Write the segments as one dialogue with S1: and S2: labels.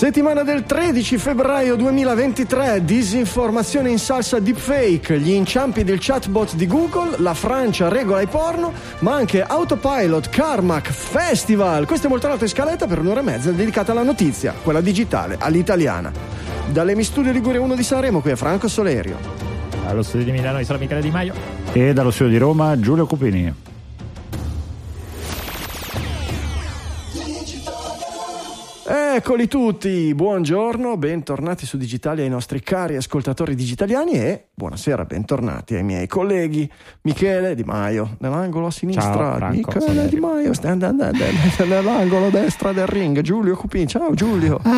S1: Settimana del 13 febbraio 2023, disinformazione in salsa deepfake, gli inciampi del chatbot di Google, la Francia regola i porno, ma anche Autopilot, Carmack, Festival. Questa è molto nota in scaletta per un'ora e mezza dedicata alla notizia, quella digitale, all'italiana. Dalle Studio Liguria 1 di Sanremo, qui è Franco Solerio.
S2: Dallo studio di Milano, sono Michele Di Maio.
S3: E dallo studio di Roma, Giulio Cupini.
S1: Eccoli tutti, buongiorno, bentornati su Digitalia ai nostri cari ascoltatori digitaliani e buonasera, bentornati ai miei colleghi Michele Di Maio, nell'angolo a sinistra,
S2: Ciao, Franco,
S1: Michele. Di Maio, sta andando nell'angolo a destra del ring, Giulio Cupini, ciao Giulio.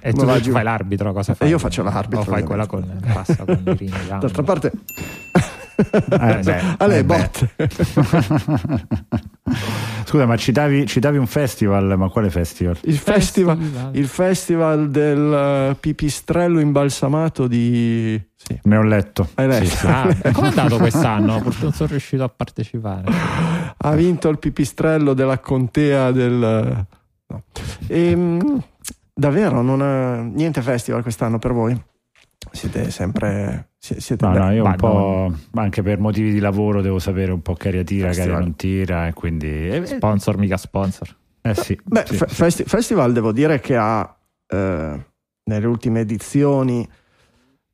S2: E tu fai l'arbitro, cosa fai?
S1: io faccio l'arbitro,
S2: O fai quella con passa con i ring.
S1: D'altra parte,
S3: Eh, beh,
S1: alle
S3: eh, beh.
S1: botte.
S3: Scusa, ma citavi, citavi un festival, ma quale festival?
S1: Il festival,
S2: Festival.
S1: il festival del eh, pipistrello imbalsamato di... Sì,
S3: Ne ho letto.
S1: hai letto?
S3: Sì, sì.
S2: Ah, com'è andato quest'anno? Purtroppo non sono riuscito a partecipare.
S1: ha vinto il pipistrello della contea del... no. Ehm, davvero, non ha... niente festival quest'anno per voi? Siete sempre... si- Siete
S3: No, no, io un
S2: Ma
S3: po', anche per motivi di lavoro, devo sapere un po' che aria tira, che aria non tira, e quindi. Eh, eh,
S2: Sponsor, mica sponsor.
S3: eh sì.
S1: Beh,
S3: sì,
S1: fe-
S3: sì.
S1: festi- festival devo dire che ha eh, nelle ultime edizioni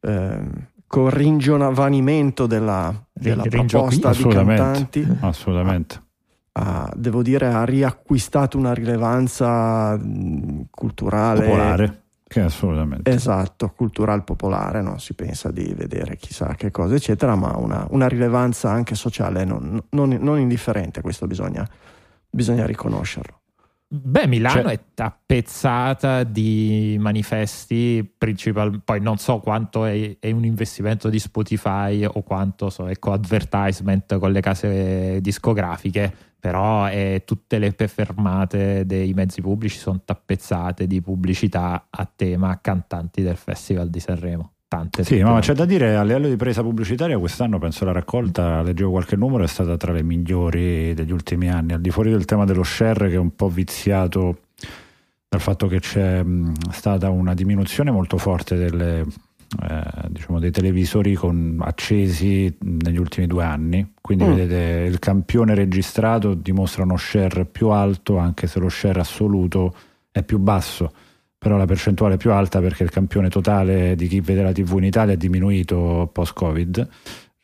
S1: ehm, con ringiovanimento della, della
S2: Rin- ringiochi-
S1: proposta di cantanti
S3: Assolutamente.
S1: ha- devo dire ha riacquistato una rilevanza mh, culturale
S3: Popolare. Che assolutamente.
S1: esatto cultural popolare non si pensa di vedere chissà che cosa eccetera ma una, una rilevanza anche sociale non, non- non indifferente questo bisogna, bisogna riconoscerlo
S2: Beh, Milano
S3: Cioè-
S2: è tappezzata di manifesti, principal- poi non so quanto è, è un investimento di Spotify o quanto so, ecco, advertisement con le case discografiche, però eh, tutte le fermate dei mezzi pubblici sono tappezzate di pubblicità a tema cantanti del Festival di Sanremo. Tante
S3: Sì, ma c'è da dire a livello di presa pubblicitaria quest'anno penso la raccolta, leggevo qualche numero, è stata tra le migliori degli ultimi anni, al di fuori del tema dello share che è un po' viziato dal fatto che c'è stata una diminuzione molto forte delle, eh, diciamo, dei televisori con- accesi negli ultimi due anni, quindi
S1: Mm.
S3: vedete il campione registrato dimostra uno share più alto anche se lo share assoluto è più basso però la percentuale è più alta perché il campione totale di chi vede la TV in Italia è diminuito post-Covid.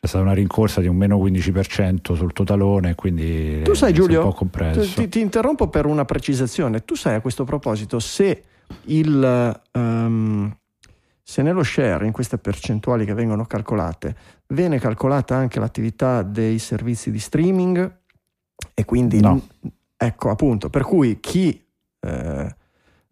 S3: C'è stata una rincorsa di un meno 15% sul totalone, quindi
S1: Tu sai,
S3: è
S1: Giulio,
S3: un po' compresso.
S1: Ti, ti interrompo per una precisazione. Tu sai a questo proposito se il ehm, se nello share, in queste percentuali che vengono calcolate, viene calcolata anche l'attività dei servizi di streaming e quindi
S3: No.
S1: ecco appunto, per cui chi eh,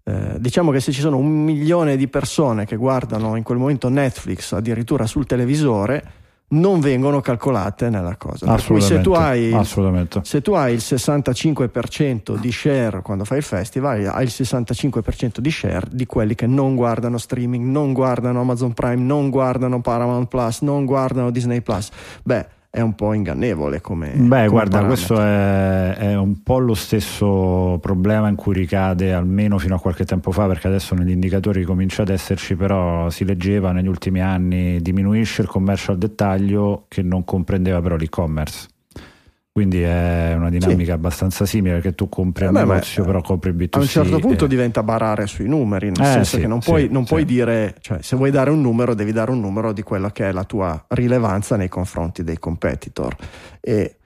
S1: eh, diciamo che se ci sono un milione di persone che guardano in quel momento Netflix addirittura sul televisore, non vengono calcolate nella cosa. Per cui se tu hai
S3: assolutamente.
S1: se tu hai il 65% di share quando fai il festival, hai il 65% di share di quelli che non guardano streaming, non guardano Amazon Prime, non guardano Paramount Plus, non guardano Disney Plus. Beh, è un po' ingannevole come.
S3: Beh,
S1: come
S3: guarda,
S1: parametro.
S3: questo è, è un po' lo stesso problema in cui ricade almeno fino a qualche tempo fa, perché adesso negli indicatori comincia ad esserci, però si leggeva negli ultimi anni diminuisce il commercio al dettaglio che non comprendeva però l'e-commerce. Quindi è una dinamica abbastanza simile perché tu compri
S1: Eh ma,
S3: negozio, però compri B2C.
S1: A un certo punto
S3: e-
S1: diventa barare sui numeri, nel
S3: Eh,
S1: senso
S3: sì,
S1: che non
S3: sì,
S1: puoi, non
S3: sì.
S1: puoi dire, cioè, se vuoi dare un numero, devi dare un numero di quella che è la tua rilevanza nei confronti dei competitor. E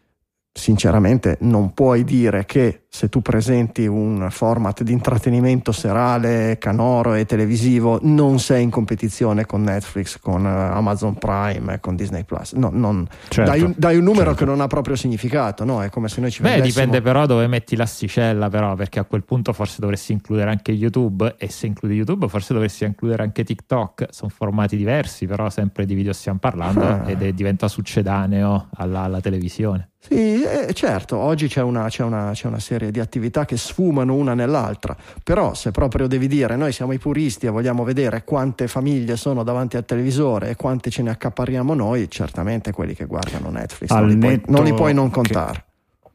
S1: sinceramente non puoi dire che se tu presenti un format di intrattenimento serale, canoro e televisivo, non sei in competizione con Netflix, con eh, Amazon Prime e con Disney Plus. No, non-
S3: Certo,
S1: dai, un, dai un numero
S3: certo.
S1: che non ha proprio significato, no? È come se noi ci
S2: Beh,
S1: vendessimo-
S2: dipende però dove metti l'asticella, però, perché a quel punto forse dovresti includere anche YouTube e se includi YouTube forse dovresti includere anche TikTok. Sono formati diversi, però sempre di video stiamo parlando
S1: Ah.
S2: ed è, diventa succedaneo alla, alla televisione.
S1: Sì, eh, certo, oggi c'è una, c'è una- c'è una serie di attività che sfumano una nell'altra. Però se proprio devi dire noi siamo i puristi e vogliamo vedere quante famiglie sono davanti al televisore e quante ce ne accaparriamo noi, certamente quelli che guardano Netflix non li, puoi, non li, puoi, non contare.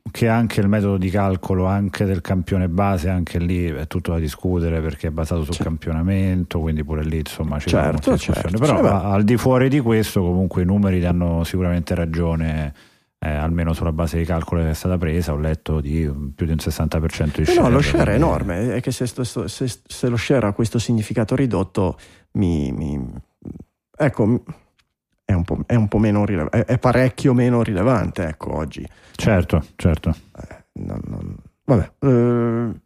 S3: Che, che anche il metodo di calcolo anche del campione base, anche lì è tutto da discutere perché è basato sul certo. campionamento, quindi pure lì insomma ci
S1: certo, certo,
S3: Però
S1: certo.
S3: al di fuori di questo comunque i numeri danno sicuramente ragione eh, almeno sulla base dei calcoli che è stata presa, ho letto di più di un 60% di share.
S1: No, lo share è enorme, è che se, se, se, lo share ha questo significato ridotto, mi, mi, ecco, è un po', è un po meno rilevante, è, parecchio meno rilevante, ecco, oggi.
S3: Certo, certo.
S1: Eh, non, non, vabbè. Eh,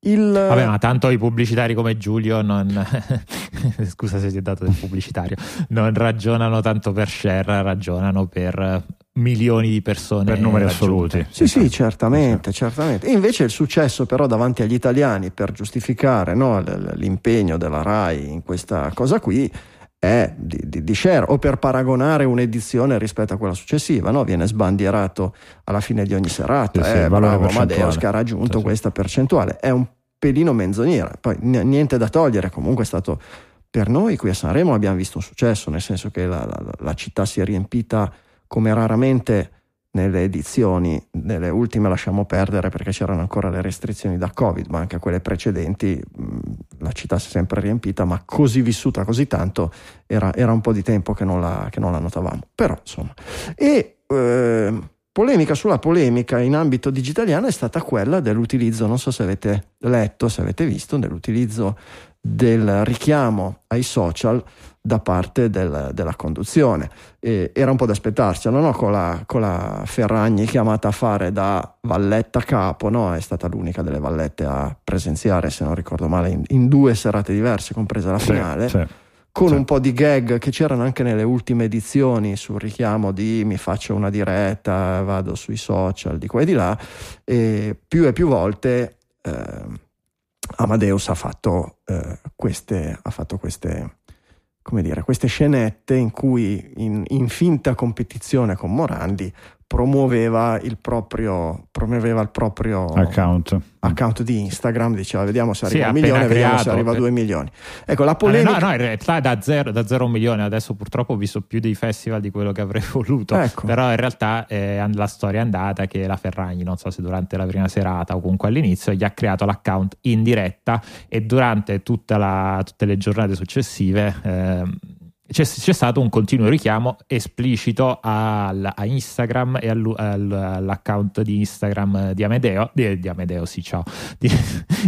S2: il... Vabbè, ma tanto i pubblicitari come Giulio non scusa se si è dato del pubblicitario, non ragionano tanto per share, ragionano per milioni di persone
S3: per numeri assoluti.
S1: Sì, sì, certamente, certamente. E invece il successo però davanti agli italiani per giustificare no, l'impegno della RAI in questa cosa qui è di, di, di, share o per paragonare un'edizione rispetto a quella successiva, no? viene sbandierato alla fine di ogni serata, sì, eh, sì, bravo Amadeus che ha raggiunto sì, questa percentuale, è un pelino menzognera, poi niente da togliere, comunque è stato per noi qui a Sanremo abbiamo visto un successo, nel senso che la, la, la città si è riempita come raramente nelle edizioni, nelle ultime lasciamo perdere perché c'erano ancora le restrizioni da Covid, ma anche quelle precedenti la città si è sempre riempita, ma così vissuta così tanto era, era un po' di tempo che non la, che non la notavamo. Però insomma. E eh, polemica sulla polemica in ambito digitaliano è stata quella dell'utilizzo, non so se avete letto, se avete visto, dell'utilizzo del richiamo ai social da parte del, della conduzione. E era un po' da aspettarselo, no? con, la, con, la, Ferragni chiamata a fare da valletta capo, no? è stata l'unica delle vallette a presenziare, se non ricordo male, in, in due serate diverse, compresa la finale. Sì, sì, con sì. un po' di gag che c'erano anche nelle ultime edizioni sul richiamo di mi faccio una diretta, vado sui social di qua e di là, e più e più volte eh, Amadeus ha fatto, eh, queste, ha fatto queste, dire, queste scenette in cui in, in finta competizione con Morandi promuoveva il proprio, promuoveva il proprio
S3: account.
S1: account di Instagram, diceva vediamo se arriva sì, un milione, creato, vediamo se arriva a due milioni. Ecco, la
S2: polemica... No, no, in realtà da zero, da zero un milione, adesso purtroppo ho visto più dei festival di quello che avrei voluto, ecco. però in realtà eh, la storia è andata che la Ferragni, non so se durante la prima serata o comunque all'inizio, gli ha creato l'account in diretta e durante la, tutte le giornate successive... Eh, c'è, c'è, stato un continuo richiamo esplicito al, a Instagram e al, al, all'account di Instagram di Amedeo, di, di Amedeo, sì, ciao, di,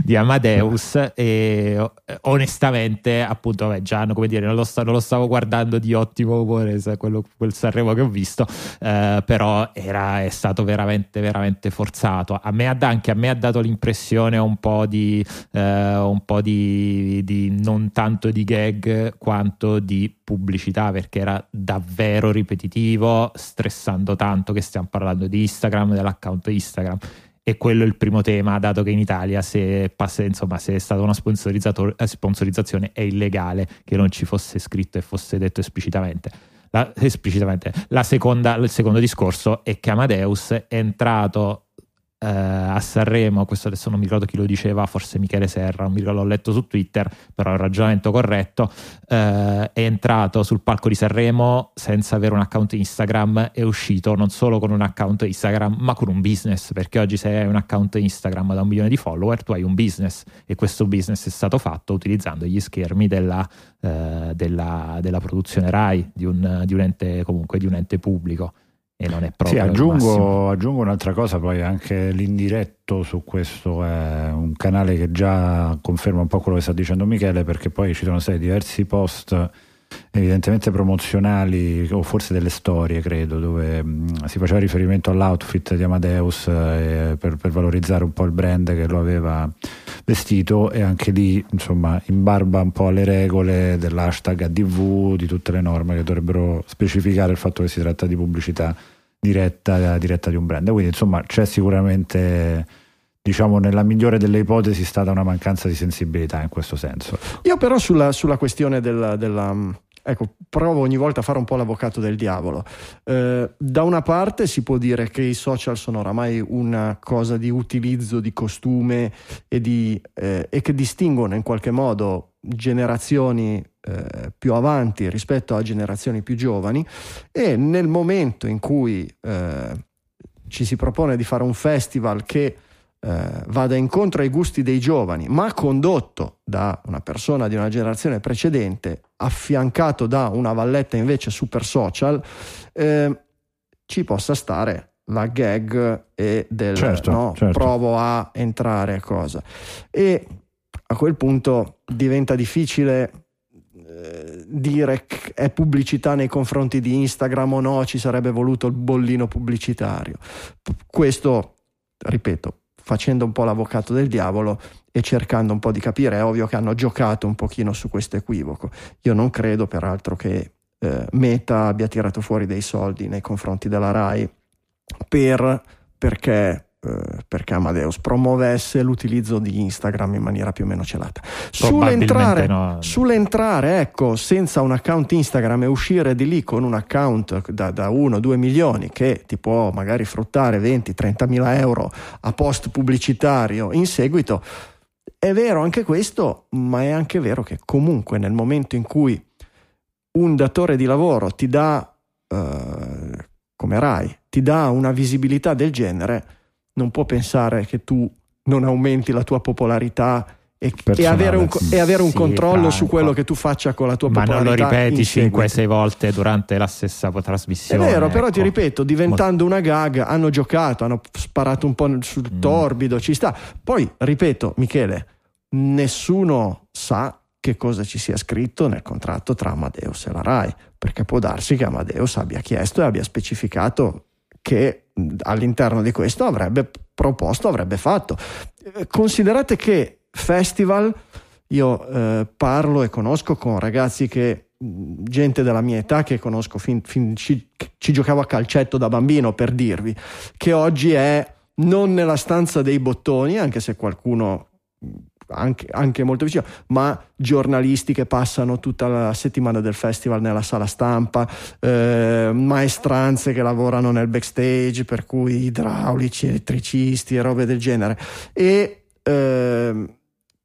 S2: di Amadeus e onestamente appunto beh, già come dire non lo, sta, non lo, stavo guardando di ottimo umore quello, quel Sanremo che ho visto eh, però era, è stato veramente veramente forzato. A me, anche a me ha dato l'impressione un po' di, eh, un po' di, di non tanto di gag quanto di pubblicità perché era davvero ripetitivo, stressando tanto che stiamo parlando di Instagram, dell'account Instagram. E quello è il primo tema, dato che in Italia se, passa, insomma, se è stata una eh, sponsorizzazione è illegale che non ci fosse scritto e fosse detto esplicitamente. La, esplicitamente. La seconda, il secondo discorso è che Amadeus è entrato eh, a Sanremo, questo adesso non mi ricordo chi lo diceva, forse Michele Serra, non mi ricordo, l'ho letto su Twitter, però un ragionamento corretto, eh, è entrato sul palco di Sanremo senza avere un account Instagram, è uscito non solo con un account Instagram, ma con un business, perché oggi se hai un account Instagram da un milione di follower, tu hai un business e questo business è stato fatto utilizzando gli schermi della, eh, della, della produzione RAI, di un, di un ente comunque di un ente pubblico e non è proprio
S3: sì, aggiungo, aggiungo, un'altra cosa poi anche l'indiretto su questo è un canale che già conferma un po' quello che sta dicendo Michele perché poi ci sono stati diversi post evidentemente promozionali o forse delle storie credo dove mh, si faceva riferimento all'outfit di Amadeus eh, per, per, valorizzare un po' il brand che lo aveva vestito e anche lì insomma in barba un po' alle regole dell'hashtag ADV di tutte le norme che dovrebbero specificare il fatto che si tratta di pubblicità diretta, diretta di un brand quindi insomma c'è sicuramente diciamo nella migliore delle ipotesi stata una mancanza di sensibilità in questo senso.
S1: Io però sulla, sulla questione della, della ecco, provo ogni volta a fare un po' l'avvocato del diavolo. Eh, da una parte si può dire che i social sono oramai una cosa di utilizzo di costume e, di, eh, e che distinguono in qualche modo generazioni eh, più avanti rispetto a generazioni più giovani e nel momento in cui eh, ci si propone di fare un festival che eh, vada incontro ai gusti dei giovani, ma condotto da una persona di una generazione precedente, affiancato da una valletta invece super social, eh, ci possa stare la gag e del
S3: certo,
S1: no,
S3: certo.
S1: provo a entrare a cosa. E a quel punto diventa difficile eh, dire che è pubblicità nei confronti di Instagram o no, ci sarebbe voluto il bollino pubblicitario. Questo, ripeto, facendo un po' l'avvocato del diavolo e cercando un po' di capire, è ovvio che hanno giocato un pochino su questo equivoco. Io non credo peraltro che eh, Meta abbia tirato fuori dei soldi nei confronti della RAI per, perché eh, perché Amadeus promuovesse l'utilizzo di Instagram in maniera più o meno celata. Sull'entrare,
S2: no.
S1: sull'entrare ecco, senza un account Instagram e uscire di lì con un account da, da 1-2 milioni che ti può magari fruttare 20-30 mila euro a post pubblicitario in seguito, è vero anche questo, ma è anche vero che comunque nel momento in cui un datore di lavoro ti dà, eh, come RAI, ti dà una visibilità del genere, non può pensare che tu non aumenti la tua popolarità e, e avere un, e avere un
S2: Sì,
S1: controllo
S2: Franco.
S1: su quello che tu faccia con la tua
S2: Ma non lo
S1: popolarità.
S2: ripeti
S1: in
S2: 5-6
S1: seguito.
S2: volte durante la stessa
S1: È
S2: trasmissione.
S1: vero, però ti
S2: ecco.
S1: ripeto, diventando una gag, hanno giocato, hanno sparato un po' sul
S2: Mm.
S1: torbido, ci sta. Poi, ripeto, Michele, nessuno sa che cosa ci sia scritto nel contratto tra Amadeus e la RAI, perché può darsi che Amadeus abbia chiesto e abbia specificato che all'interno di questo avrebbe proposto, avrebbe fatto. Eh, Considerate che festival, io eh, parlo e conosco con ragazzi che gente della mia età che conosco fin, fin- ci, ci giocavo a calcetto da bambino per dirvi che oggi è non nella stanza dei bottoni anche se qualcuno anche, anche molto vicino, ma giornalisti che passano tutta la settimana del festival nella sala stampa, eh, maestranze che lavorano nel backstage, per cui idraulici, elettricisti e robe del genere. E ehm,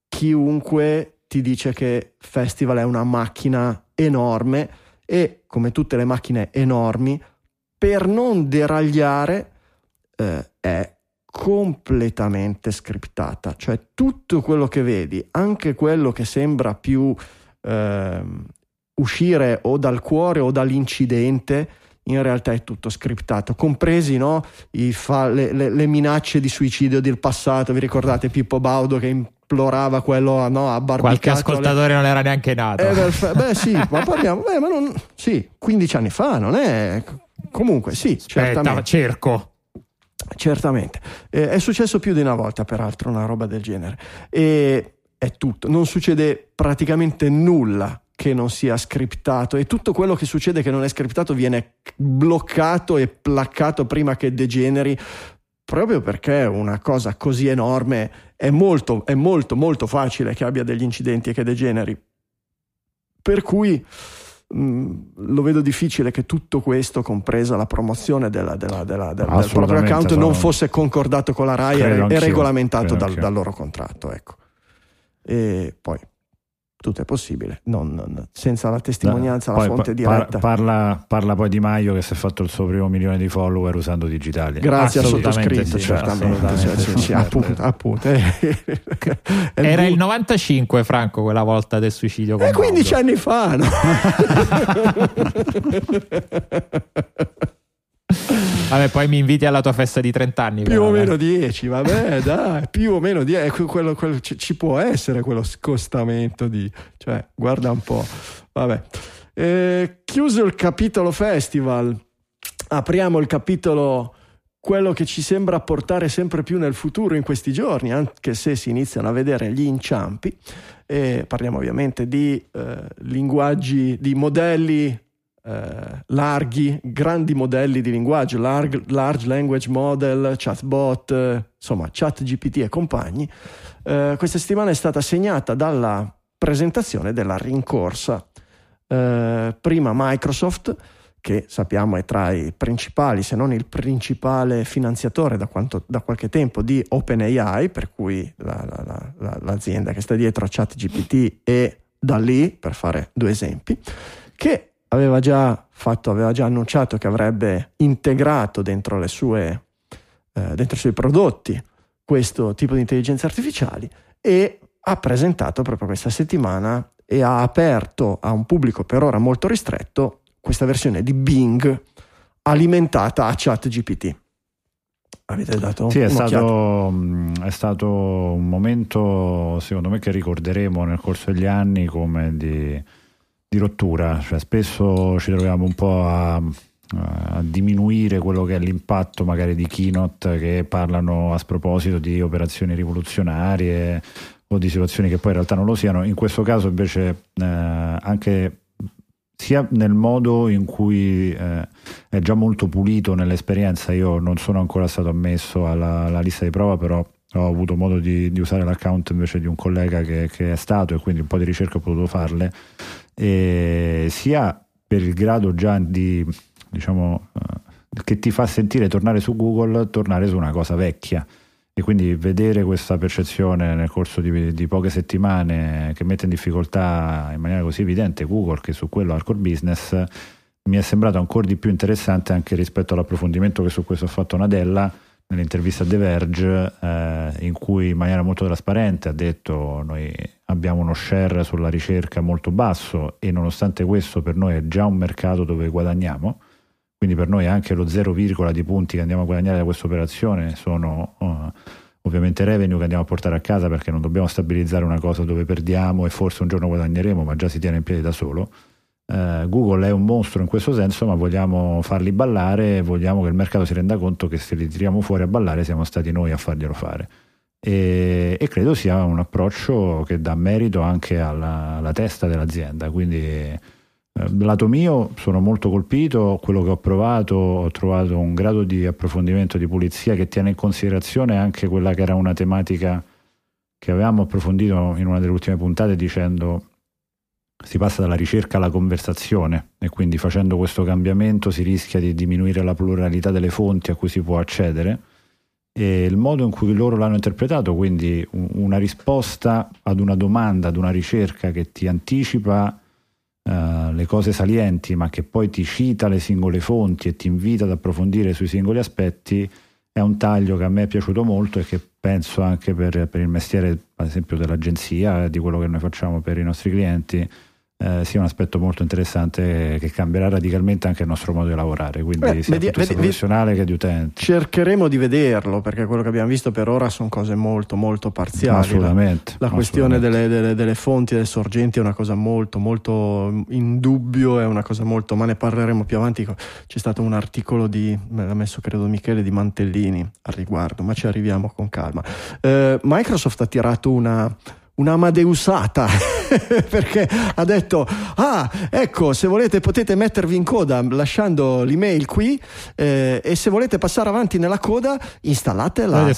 S1: chiunque ti dice che festival è una macchina enorme e come tutte le macchine enormi, per non deragliare, eh, è completamente scriptata, cioè tutto quello che vedi, anche quello che sembra più ehm, uscire o dal cuore o dall'incidente, in realtà è tutto scriptato, compresi no, i fa- le, le- le minacce di suicidio del passato, vi ricordate Pippo Baudo che implorava quello no, a
S2: Qualche
S1: barbicato
S2: ascoltatore non era neanche nato.
S1: eh, beh, beh sì, ma parliamo, beh, ma non, sì, 15 anni fa, non è... Comunque sì,
S2: Aspetta,
S1: certamente.
S2: cerco.
S1: Certamente. Eh, è successo più di una volta, peraltro, una roba del genere. E è tutto. Non succede praticamente nulla che non sia scriptato e tutto quello che succede che non è scriptato viene bloccato e placcato prima che degeneri proprio perché una cosa così enorme è molto, è molto, molto facile che abbia degli incidenti e che degeneri. Per cui mh, lo vedo difficile che tutto questo, compresa la promozione della- della- della- del, del proprio account,
S3: sono-
S1: non fosse concordato con la RAI e, e regolamentato dal, dal loro contratto. Ecco. E poi tutto è possibile, non- non- senza la testimonianza, la
S3: Poi
S1: fonte
S3: pa-
S1: diretta.
S3: parla, parla poi di Maio che si è fatto il suo primo milione di follower usando digitali.
S1: Grazie al
S2: Assolutamente
S1: sottoscritto,
S2: sì,
S1: certamente.
S2: assolutamente
S1: sì, sì, sì, appunto, appunto. È il
S2: Era il 95, Franco, quella volta del suicidio con
S1: E 15
S2: Baudo.
S1: anni fa, no?
S2: Vabbè, poi mi inviti alla tua festa di 30 anni.
S1: più
S2: però,
S1: o
S2: dai.
S1: meno 10, vabbè, dai, più o meno 10. Ecco, quello- quello- ci, ci può essere quello scostamento di... Cioè, guarda un po'. Vabbè. Eh, chiuso il capitolo festival, apriamo il capitolo quello che ci sembra portare sempre più nel futuro in questi giorni, anche se si iniziano a vedere gli inciampi. E parliamo ovviamente di eh, linguaggi, di modelli eh, larghi, grandi modelli di linguaggio, large, large language model, chatbot, eh, insomma, chat GPT e compagni. Eh, questa settimana è stata segnata dalla presentazione della rincorsa eh, prima Microsoft, che sappiamo è tra i principali, se non il principale finanziatore da, quanto, da qualche tempo di OpenAI, per cui la, la, la, l'azienda che sta dietro a ChatGPT e da lì, per fare due esempi, che aveva già, fatto, aveva già annunciato che avrebbe integrato dentro, sue, eh, dentro i suoi prodotti questo tipo di intelligenza artificiali e ha presentato proprio questa settimana e ha aperto a un pubblico per ora molto ristretto questa versione di Bing alimentata a ChatGPT. Avete dato
S3: sì, è stato, mm, è stato, un momento, secondo me, che ricorderemo nel corso degli anni come di, di rottura. Cioè, spesso ci troviamo un po' a, a, diminuire quello che è l'impatto magari di keynote che parlano a sproposito di operazioni rivoluzionarie o di situazioni che poi in realtà non lo siano. In questo caso invece eh, anche sia nel modo in cui eh, è già molto pulito nell'esperienza, io non sono ancora stato ammesso alla, alla lista di prova, però ho avuto modo di, di, usare l'account invece di un collega che, che, è stato e quindi un po' di ricerca ho potuto farle, e sia per il grado già di, diciamo, eh, che ti fa sentire tornare su Google, tornare su una cosa vecchia. E quindi vedere questa percezione nel corso di, di, poche settimane che mette in difficoltà in maniera così evidente Google che su quello al core business mi è sembrato ancora di più interessante anche rispetto all'approfondimento che su questo ha fatto Nadella nell'intervista a The Verge eh, in cui in maniera molto trasparente ha detto noi abbiamo uno share sulla ricerca molto basso e nonostante questo per noi è già un mercato dove guadagniamo quindi per noi anche lo 0, di punti che andiamo a guadagnare da questa operazione sono uh, ovviamente revenue che andiamo a portare a casa perché non dobbiamo stabilizzare una cosa dove perdiamo e forse un giorno guadagneremo, ma già si tiene in piedi da solo. Uh, Google è un mostro in questo senso, ma vogliamo farli ballare, vogliamo che il mercato si renda conto che se li tiriamo fuori a ballare siamo stati noi a farglielo fare. E, e credo sia un approccio che dà merito anche alla, alla testa dell'azienda. Quindi eh, lato mio sono molto colpito, quello che ho provato, ho trovato un grado di approfondimento di pulizia che tiene in considerazione anche quella che era una tematica che avevamo approfondito in una delle ultime puntate dicendo si passa dalla ricerca alla conversazione e quindi facendo questo cambiamento si rischia di diminuire la pluralità delle fonti a cui si può accedere e il modo in cui loro l'hanno interpretato, quindi una risposta ad una domanda, ad una ricerca che ti anticipa uh, le cose salienti, ma che poi ti cita le singole fonti e ti invita ad approfondire sui singoli aspetti, è un taglio che a me è piaciuto molto e che penso anche per, per il mestiere, ad esempio, dell'agenzia, di quello che noi facciamo per i nostri clienti, eh, sia un aspetto molto interessante che cambierà radicalmente anche il nostro modo di lavorare, quindi Beh, sia vedi, vedi, professionale che di utente.
S1: Cercheremo di vederlo perché quello che abbiamo visto per ora sono cose molto molto parziali.
S3: Assolutamente.
S1: La, la questione delle, delle, delle, fonti e delle sorgenti è una cosa molto molto in dubbio, è una cosa molto, ma ne parleremo più avanti. C'è stato un articolo di, me l'ha messo credo Michele, di Mantellini al riguardo, ma ci arriviamo con calma. Eh, Microsoft ha tirato una una Amadeusata perché ha detto ah ecco se volete potete mettervi in coda lasciando l'email qui eh, e se volete passare avanti nella coda installate la,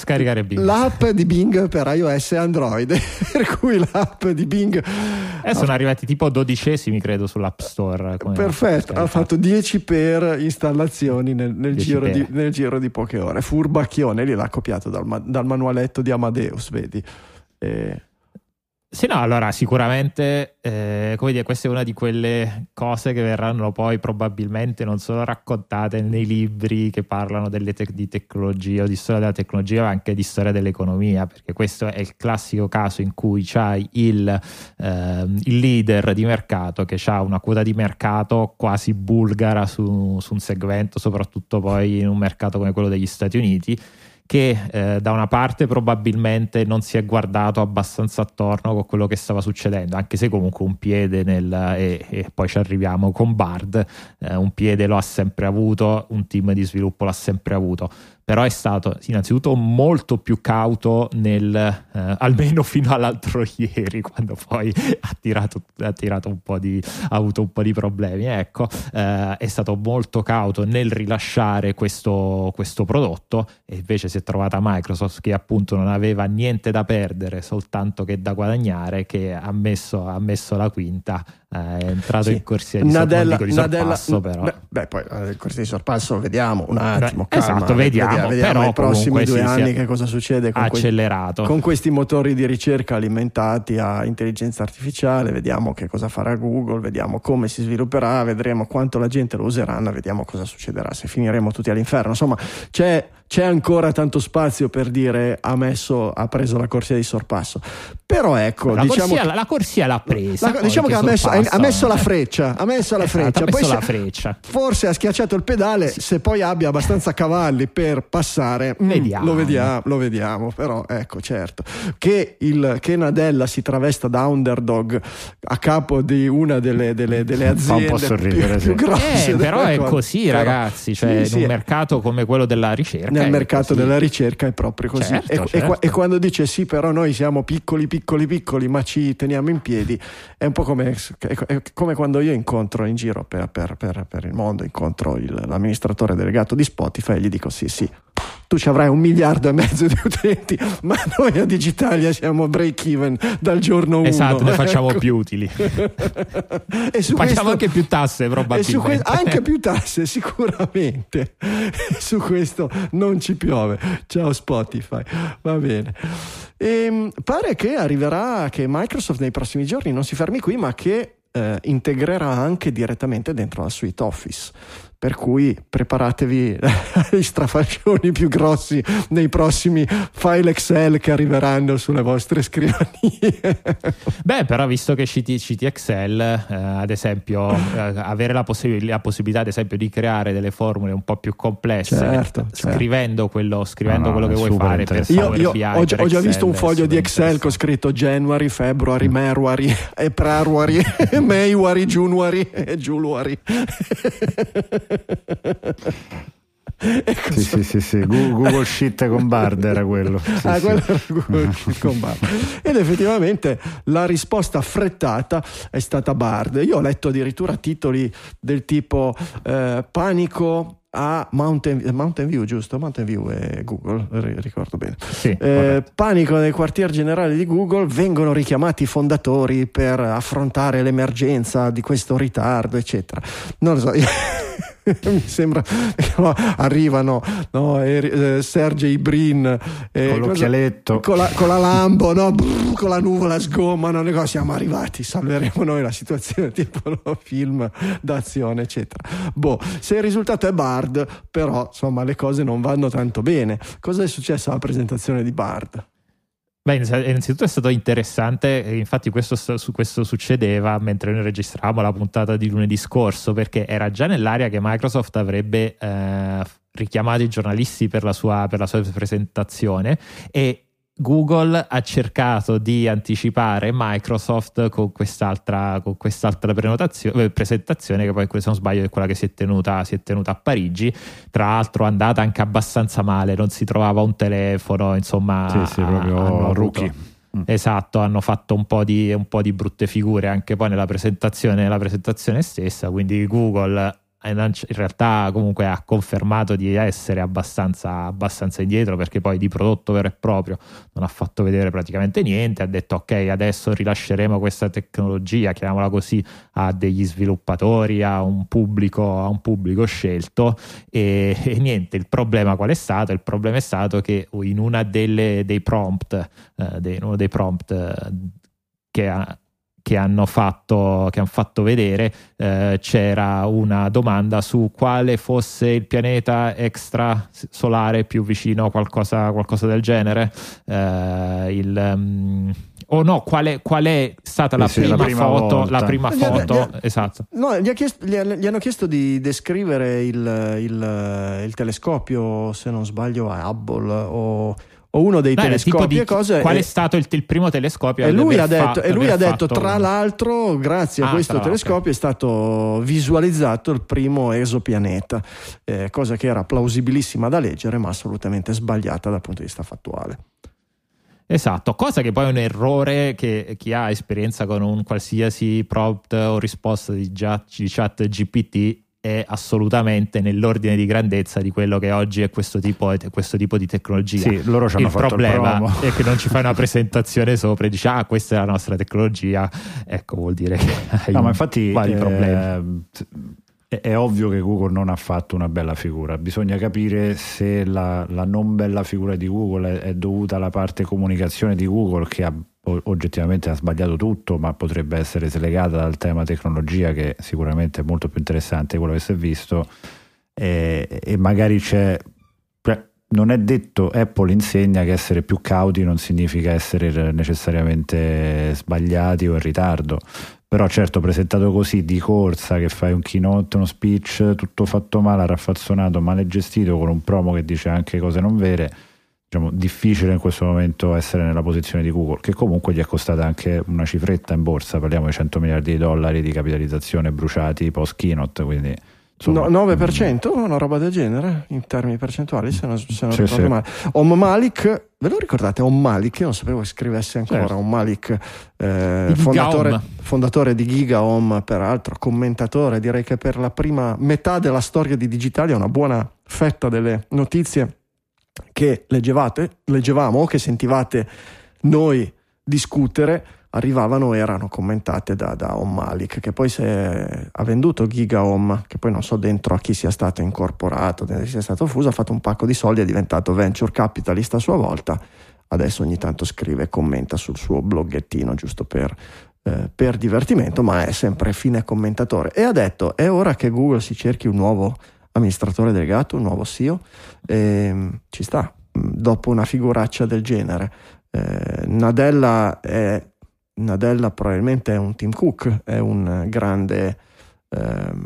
S1: l'app di Bing per iOS e Android. Per cui l'app di Bing
S2: eh, sono arrivati tipo dodicesimi credo sull'app store
S1: perfetto ha fatto 10 per installazioni nel, nel, giro di, nel, giro di, poche ore. Furbacchione lì l'ha copiato dal, dal manualetto di Amadeus vedi. Eh,
S2: sì, no, allora sicuramente, eh, come dire, questa è una di quelle cose che verranno poi probabilmente non solo raccontate nei libri che parlano te- di tecnologia o di storia della tecnologia, ma anche di storia dell'economia, perché questo è il classico caso in cui c'hai il, eh, il leader di mercato che ha una quota di mercato quasi bulgara su, su un segmento, soprattutto poi in un mercato come quello degli Stati Uniti che eh, da una parte probabilmente non si è guardato abbastanza attorno con quello che stava succedendo, anche se comunque un piede nel, e, e poi ci arriviamo con Bard, eh, un piede lo ha sempre avuto, un team di sviluppo l'ha sempre avuto, però è stato innanzitutto molto più cauto nel, eh, almeno fino all'altro ieri, quando poi ha, tirato, ha, tirato un po di, ha avuto un po' di problemi. Ecco, eh, è stato molto cauto nel rilasciare questo, questo prodotto e invece si è trovata Microsoft che appunto non aveva niente da perdere, soltanto che da guadagnare, che ha messo, ha messo la quinta è entrato sì. in corsia di, Nadella, di sorpasso però
S1: beh, beh poi eh, il corsia di sorpasso vediamo un attimo
S2: beh, calma, esatto vediamo, vediamo, vediamo
S1: nei prossimi due anni che cosa succede
S2: con, accelerato.
S1: Que- con questi motori di ricerca alimentati a intelligenza artificiale vediamo che cosa farà Google vediamo come si svilupperà vedremo quanto la gente lo useranno vediamo cosa succederà se finiremo tutti all'inferno insomma c'è c'è ancora tanto spazio per dire ha, messo, ha preso la corsia di sorpasso. Però ecco,
S2: la,
S1: diciamo
S2: corsia, che, la corsia l'ha presa.
S1: La, diciamo che ha messo, ha messo, la freccia. Ha messo la esatto, freccia.
S2: Ha messo
S1: poi
S2: la freccia.
S1: Forse ha schiacciato il pedale. Sì. Se poi abbia abbastanza cavalli per passare, mm, vediamo. Mm, lo, vediamo, lo vediamo. Però ecco, certo. Che, il, che Nadella si travesta da underdog a capo di una delle, delle, delle aziende
S3: un
S1: più, sì. più grosse.
S2: Eh, però è così, però, ragazzi. Cioè, sì, in un mercato come quello della ricerca
S1: nel mercato così. della ricerca è proprio così. Certo, e, certo. e, quando dice sì, però noi siamo piccoli, piccoli, piccoli, ma ci teniamo in piedi, è un po' come, è come quando io incontro in giro per, per, per, per il mondo, incontro il, l'amministratore delegato di Spotify e gli dico sì, sì, tu ci avrai un miliardo e mezzo di utenti, ma noi a Digitalia siamo break even dal giorno 1.
S2: Esatto, ne facciamo ecco. più utili. e su Paghiamo questo, anche più tasse probabilmente. Que-
S1: anche più tasse sicuramente. su questo non ci piove. Ciao Spotify. Va bene. E, ehm, pare che arriverà, che Microsoft nei prossimi giorni non si fermi qui, ma che eh, integrerà anche direttamente dentro la suite Office per cui preparatevi agli strafalcioni più grossi nei prossimi file Excel che arriveranno sulle vostre scrivanie.
S2: Beh, però visto che CT, CT Excel, eh, ad esempio, eh, avere la, possib- la, possibilità, ad esempio, di creare delle formule un po' più complesse,
S1: certo,
S2: scrivendo certo. quello, scrivendo no, quello che vuoi fare per
S1: io, io
S2: BI,
S1: ho, già, ho già visto un foglio di Excel con scritto January, February, Merwary, February, Mayuary, January e Giuluary.
S3: Sì, sì, sì, sì, Google Sheet con Bard era quello. Sì,
S1: ah, quello era Google Sheet con Bard. Ed effettivamente la risposta affrettata è stata Bard. Io ho letto addirittura titoli del tipo eh, panico a Mountain, Mountain, View, giusto? Mountain View è Google, ricordo bene.
S2: Sì,
S1: eh, panico nel quartier generale di Google, vengono richiamati i fondatori per affrontare l'emergenza di questo ritardo, eccetera. Non lo so. mi sembra no, arrivano no, eh, Sergei Brin
S3: eh, con l'occhialetto.
S1: Con la, con la Lambo no, brr, con la nuvola sgommano cosa, siamo arrivati salveremo noi la situazione tipo film d'azione eccetera. Boh se il risultato è Bard però insomma le cose non vanno tanto bene. Cosa è successo alla presentazione di Bard?
S2: Beh, innanzitutto è stato interessante, infatti questo, questo succedeva mentre noi registravamo la puntata di lunedì scorso, perché era già nell'area che Microsoft avrebbe eh, richiamato i giornalisti per la, sua, per la sua presentazione e Google ha cercato di anticipare Microsoft con quest'altra, con quest'altra eh, presentazione che poi se non sbaglio è quella che si è, tenuta, si è tenuta a Parigi. Tra l'altro è andata anche abbastanza male non si trovava un telefono insomma
S3: sì, sì, proprio rookie
S2: mm. Esatto, hanno fatto un po, di, un po' di brutte figure anche poi nella presentazione, nella presentazione stessa, quindi Google in realtà comunque ha confermato di essere abbastanza, abbastanza, indietro perché poi di prodotto vero e proprio non ha fatto vedere praticamente niente, ha detto ok adesso rilasceremo questa tecnologia, chiamiamola così, a degli sviluppatori, a un pubblico, a un pubblico scelto e, e, niente, il problema qual è stato? Il problema è stato che in una delle, dei prompt, eh, dei, uno dei prompt eh, che ha che hanno fatto, che hanno fatto vedere eh, c'era una domanda su quale fosse il pianeta extrasolare più vicino a qualcosa, qualcosa del genere. Eh, il, um, o no, qual è, qual è stata la, sì, prima la, prima foto? La prima foto, gli, gli, esatto.
S1: No, gli, chiesto, gli, hanno chiesto di descrivere il, il, il, telescopio, se non sbaglio, a Hubble o o uno dei
S2: tipo
S1: telescopi
S2: di
S1: e cose.
S2: qual è stato il, il primo telescopio
S1: e lui ha detto,
S2: fatto-
S1: e lui ha detto
S2: fatto
S1: tra l'altro, grazie a
S2: Ah,
S1: questo
S2: tra l'altro,
S1: telescopio è stato visualizzato il primo esopianeta, eh, cosa che era plausibilissima da leggere, ma assolutamente sbagliata dal punto di vista fattuale.
S2: Esatto, cosa che poi è un errore che chi ha esperienza con un qualsiasi prompt o risposta di chat GPT è assolutamente nell'ordine di grandezza di quello che oggi è questo tipo, questo tipo di tecnologia.
S3: Sì, loro ci hanno
S2: il
S3: fatto il
S2: problema
S3: promo.
S2: è che non ci fai una presentazione sopra e dici ah questa è la nostra tecnologia ecco vuol dire che hai
S3: No, ma infatti
S2: vari
S3: eh,
S2: problemi
S3: è, è ovvio che Google non ha fatto una bella figura. Bisogna capire se la, la non bella figura di Google è, è dovuta alla parte comunicazione di Google che ha, oggettivamente ha sbagliato tutto, ma potrebbe essere slegata dal tema tecnologia che sicuramente è molto più interessante quello che si è visto. E, e magari c'è cioè, non è detto, Apple insegna che essere più cauti non significa essere necessariamente sbagliati o in ritardo, però certo presentato così di corsa che fai un keynote, uno speech tutto fatto male, raffazzonato, male gestito con un promo che dice anche cose non vere, diciamo difficile in questo momento essere nella posizione di Google, che comunque gli è costata anche una cifretta in borsa, parliamo di 100 miliardi di dollari di capitalizzazione bruciati post keynote, quindi insomma,
S1: No, 9%, una roba del genere in termini percentuali, se non, se non
S3: Sì,
S1: ricordo
S3: sì.
S1: male. Om Malik, ve lo ricordate? Om Malik, io non sapevo che scrivesse ancora.
S3: Certo.
S1: Om Malik, eh,
S2: Di
S1: fondatore, fondatore di GigaOM, peraltro commentatore, direi che per la prima metà della storia di Digitalia, una buona fetta delle notizie che leggevate, leggevamo che sentivate noi discutere arrivavano e erano commentate da, da Om Malik che poi è- ha venduto GigaOM che poi non so dentro a chi sia stato incorporato a sia stato fuso ha fatto un pacco di soldi è diventato venture capitalist a sua volta. Adesso ogni tanto scrive e commenta sul suo bloggettino giusto per, eh, per divertimento ma è sempre fine commentatore. E ha detto è ora che Google si cerchi un nuovo amministratore delegato un nuovo CEO e mm, ci sta. Mm, dopo una figuraccia del genere eh, Nadella è Nadella probabilmente è un Tim Cook, è un grande ehm,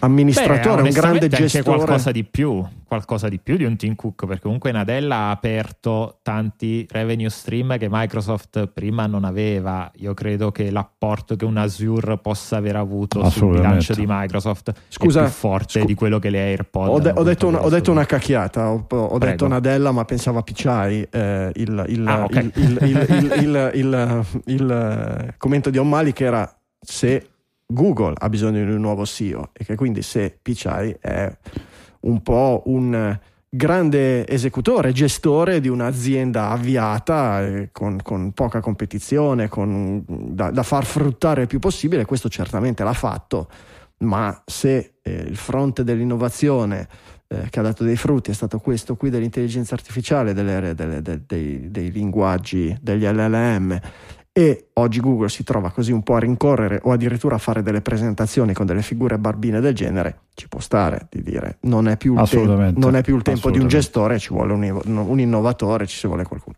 S1: amministratore,
S2: Beh,
S1: un grande
S2: onestamente anche
S1: gestore.
S2: qualcosa di più, qualcosa di più di un Tim Cook, perché comunque Nadella ha aperto tanti revenue stream che Microsoft prima non aveva. Io credo che l'apporto che un Azure possa aver avuto sul bilancio di Microsoft
S1: Scusa,
S2: è più forte
S1: scu-
S2: di quello che le AirPods
S1: Ho, de- ho detto una, ho detto una cacchiata, ho, ho detto Nadella, ma pensavo a Picciai. eh, il, il-
S2: Ah,
S1: il- il- commento di O'Malley che era se Google ha bisogno di un nuovo CEO e che quindi se Picciai è un po' un grande esecutore, gestore di un'azienda avviata eh, con, con poca competizione, con- da, da far fruttare il più possibile, questo certamente l'ha fatto, ma se eh, il fronte dell'innovazione eh, che ha dato dei frutti è stato questo qui dell'intelligenza artificiale, delle- delle- de- dei, dei linguaggi, degli LLM e oggi Google si trova così un po' a rincorrere o addirittura a fare delle presentazioni con delle figure barbine del genere, ci può stare di dire non è più il,
S3: Assolutamente.
S1: non è più il tempo di un gestore, ci vuole un, un innovatore, ci vuole qualcuno.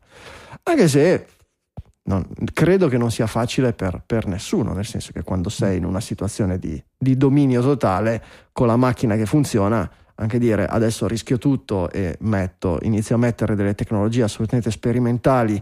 S1: Anche se non- credo che non sia facile per, per nessuno, nel senso che quando sei in una situazione di, di dominio totale con la macchina che funziona, anche dire adesso rischio tutto e metto, inizio a mettere delle tecnologie assolutamente sperimentali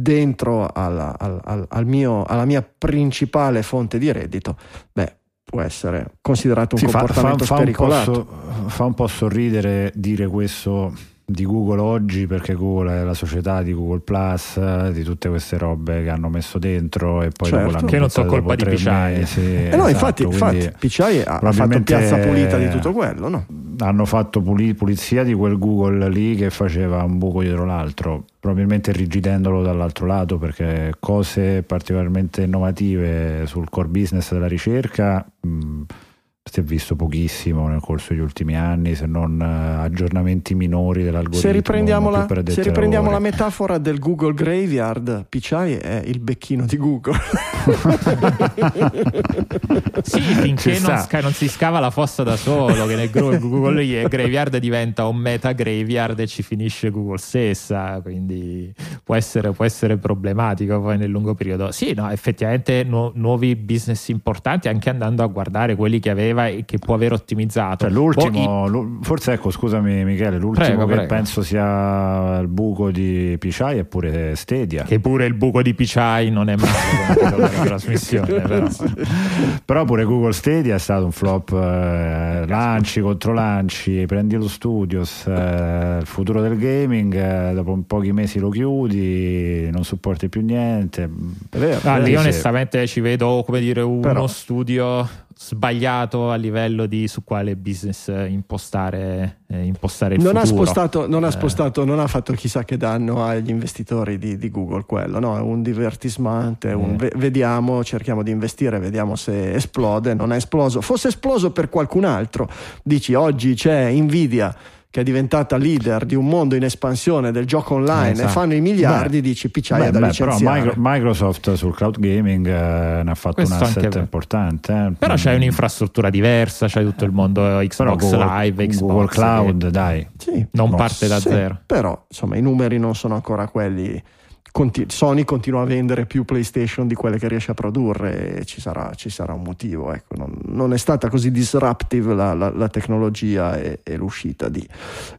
S1: dentro alla, al- al- mio- alla mia principale fonte di reddito, beh, può essere considerato un
S3: Sì, fa, fa-
S1: comportamento
S3: fa un po' fa un po' sorridere dire questo di Google oggi perché Google è la società di Google Plus, eh, di tutte queste robe che hanno messo dentro e poi
S1: Certo.
S2: Che non so
S3: buttate
S2: colpa di Pichai.
S3: mesi,
S1: Eh no,
S3: esatto,
S1: infatti, infatti Picciai ha, fatto piazza pulita di tutto quello, no?
S3: hanno fatto puli- pulizia di quel Google lì che faceva un buco dietro l'altro, probabilmente irrigidendolo dall'altro lato perché cose particolarmente innovative sul core business della ricerca mh, si è visto pochissimo nel corso degli ultimi anni, se non eh, aggiornamenti minori dell'algoritmo.
S1: Se riprendiamo, la, se riprendiamo la metafora del Google Graveyard, Picciai è il becchino di Google.
S2: Sì, finché non, sca- non si scava la fossa da solo, che nel Google Graveyard diventa un meta graveyard e ci finisce Google stessa, quindi può essere, può essere problematico poi nel lungo periodo. Sì, no, effettivamente nu- nuovi business importanti, anche andando a guardare quelli che aveva e che può aver ottimizzato.
S3: Cioè, l'ultimo, boh, forse ecco, scusami Michele, l'ultimo prego, che prego. penso sia il buco di Pichai è pure Stadia.
S2: Che pure il buco di Pichai non è male come trasmissione, però.
S3: però. pure Google Stadia è stato un flop, eh, lanci contro lanci, prendi lo Studios, eh, il futuro del gaming, eh, dopo pochi mesi lo chiudi, non supporti più niente.
S2: Vero, ah, lì onestamente ci vedo come dire uno però. studio sbagliato a livello di su quale business impostare, eh, impostare il
S1: non
S2: futuro.
S1: Ha spostato, non, ha eh. spostato, non ha fatto chissà che danno agli investitori di, di Google quello, no? è un divertismento, un eh. vediamo, cerchiamo di investire, vediamo se esplode, non è esploso. Fosse esploso per qualcun altro, dici oggi c'è Nvidia che è diventata leader di un mondo in espansione del gioco online esatto. e fanno i miliardi, beh, dici picciaia da beh, licenziare.
S3: Però Microsoft sul cloud gaming eh, ne ha fatto Questo un asset importante. Eh.
S2: Però mm. c'hai un'infrastruttura diversa, c'hai tutto il mondo Xbox Google, Live, Xbox
S3: Google Cloud, e... dai.
S2: Sì, non parte da
S1: sì,
S2: zero.
S1: Però insomma i numeri non sono ancora quelli Conti- Sony continua a vendere più PlayStation di quelle che riesce a produrre e ci sarà, ci sarà un motivo. Ecco. Non, non, è stata così disruptive la, la, la tecnologia e, e, l'uscita di.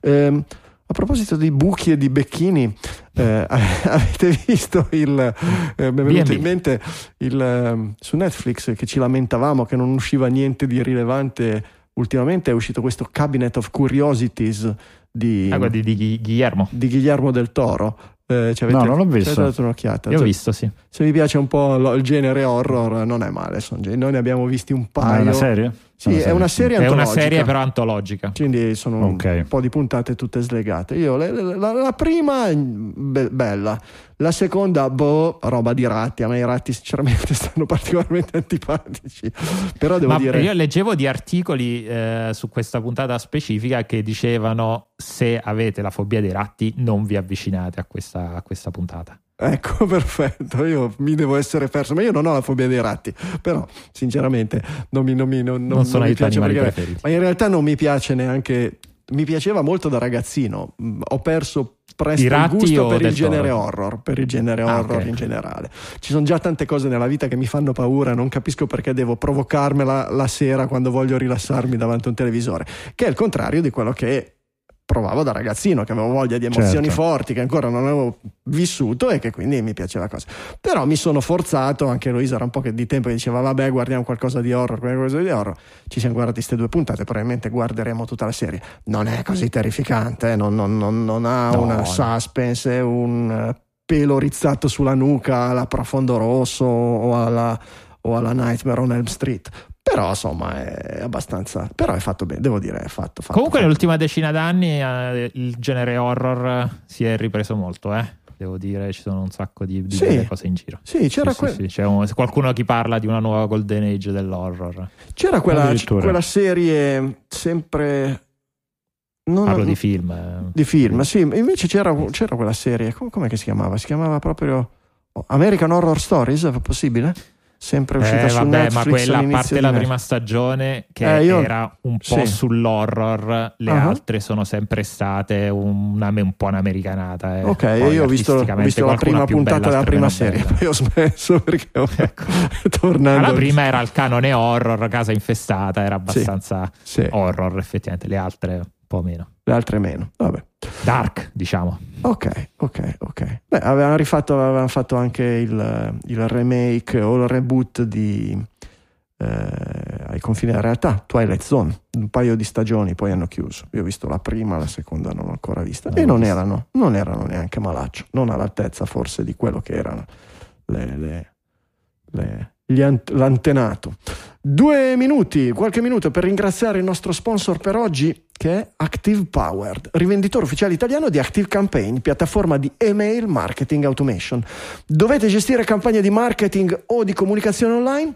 S1: Ehm, a proposito di buchi e di becchini, eh, avete visto il. Eh, mi è venuto in mente il, eh, su Netflix che ci lamentavamo che non usciva niente di rilevante. Ultimamente è uscito questo Cabinet of Curiosities di,
S2: ah, di, di, Guillermo.
S1: di Guillermo del Toro
S3: eh, no, non l'ho visto.
S1: dato un'occhiata.
S2: Io ho visto, sì.
S1: Se vi piace un po' lo, il genere horror, non è male. Noi ne abbiamo visti un paio. Ma è
S3: una serie?
S1: Sì, è una serie antologica.
S2: È una serie però antologica.
S1: Quindi sono okay. un po' di puntate tutte slegate. Io, la, la, la prima, be- bella. La seconda, boh, roba di ratti. A me i ratti sinceramente stanno particolarmente antipatici. Però devo
S2: Ma
S1: dire...
S2: Io leggevo di articoli eh, su questa puntata specifica che dicevano se avete la fobia dei ratti non vi avvicinate a questa, a questa puntata.
S1: Ecco, perfetto, io mi devo essere perso, ma io non ho la fobia dei ratti, però sinceramente non mi, non mi, non,
S2: non sono
S1: non
S2: mi piace
S1: perché, ma in realtà non mi piace neanche, mi piaceva molto da ragazzino, mm, ho perso presto il gusto per il genere toro? horror, per il genere ah, horror okay. in generale. Ci sono già tante cose nella vita che mi fanno paura, non capisco perché devo provocarmela la sera quando voglio rilassarmi davanti a un televisore, che è il contrario di quello che provavo da ragazzino, che avevo voglia di emozioni certo. forti, che ancora non avevo vissuto e che quindi mi piaceva la cosa. Però mi sono forzato, anche Luisa era un po' che di tempo che diceva vabbè guardiamo qualcosa di horror, qualcosa di horror, ci siamo guardati queste due puntate, probabilmente guarderemo tutta la serie. Non è così terrificante, eh? non, non, non, non, ha no, una suspense, un pelo rizzato sulla nuca alla Profondo Rosso o alla, o alla Nightmare on Elm Street però insomma è abbastanza però è fatto bene devo dire è fatto, fatto
S2: comunque
S1: fatto.
S2: nell'ultima decina d'anni eh, il genere horror si è ripreso molto eh devo dire ci sono un sacco di, di sì, cose in giro
S1: sì c'era
S2: sì,
S1: que-
S2: sì, c'è un, qualcuno che parla di una nuova golden age dell'horror
S1: c'era quella, quella serie sempre
S2: non Parlo di film. Eh.
S1: Di film, sì. Invece c'era, c'era quella serie, come, com'è che si chiamava? Si chiamava proprio American Horror Stories, è possibile? Sempre uscita
S2: eh,
S1: su
S2: vabbè,
S1: Netflix
S2: ma quella a parte la prima stagione che eh, io... era un po' sì. sull'horror le uh-huh. altre sono sempre state una, un po' un'americanata eh.
S1: ok io ho visto, ho visto la prima puntata della prima serie poi ho smesso perché ho ecco. tornando
S2: la prima era il canone horror casa infestata era abbastanza sì. Horror effettivamente le altre po' meno
S1: le altre meno vabbè
S2: dark diciamo
S1: Ok, ok, ok. Beh, avevano, rifatto, avevano fatto anche il, il, remake o il reboot di eh, Ai confini della realtà, Twilight Zone, un paio di stagioni, poi hanno chiuso. Io ho visto la prima, la seconda non l'ho ancora vista. Non e non erano, non erano, neanche malaccio, non all'altezza forse di quello che erano le, le, le, ant- l'antenato. Due minuti, qualche minuto per ringraziare il nostro sponsor per oggi che è Active Powered, rivenditore ufficiale italiano di Active Campaign, piattaforma di email marketing automation. Dovete gestire campagne di marketing o di comunicazione online?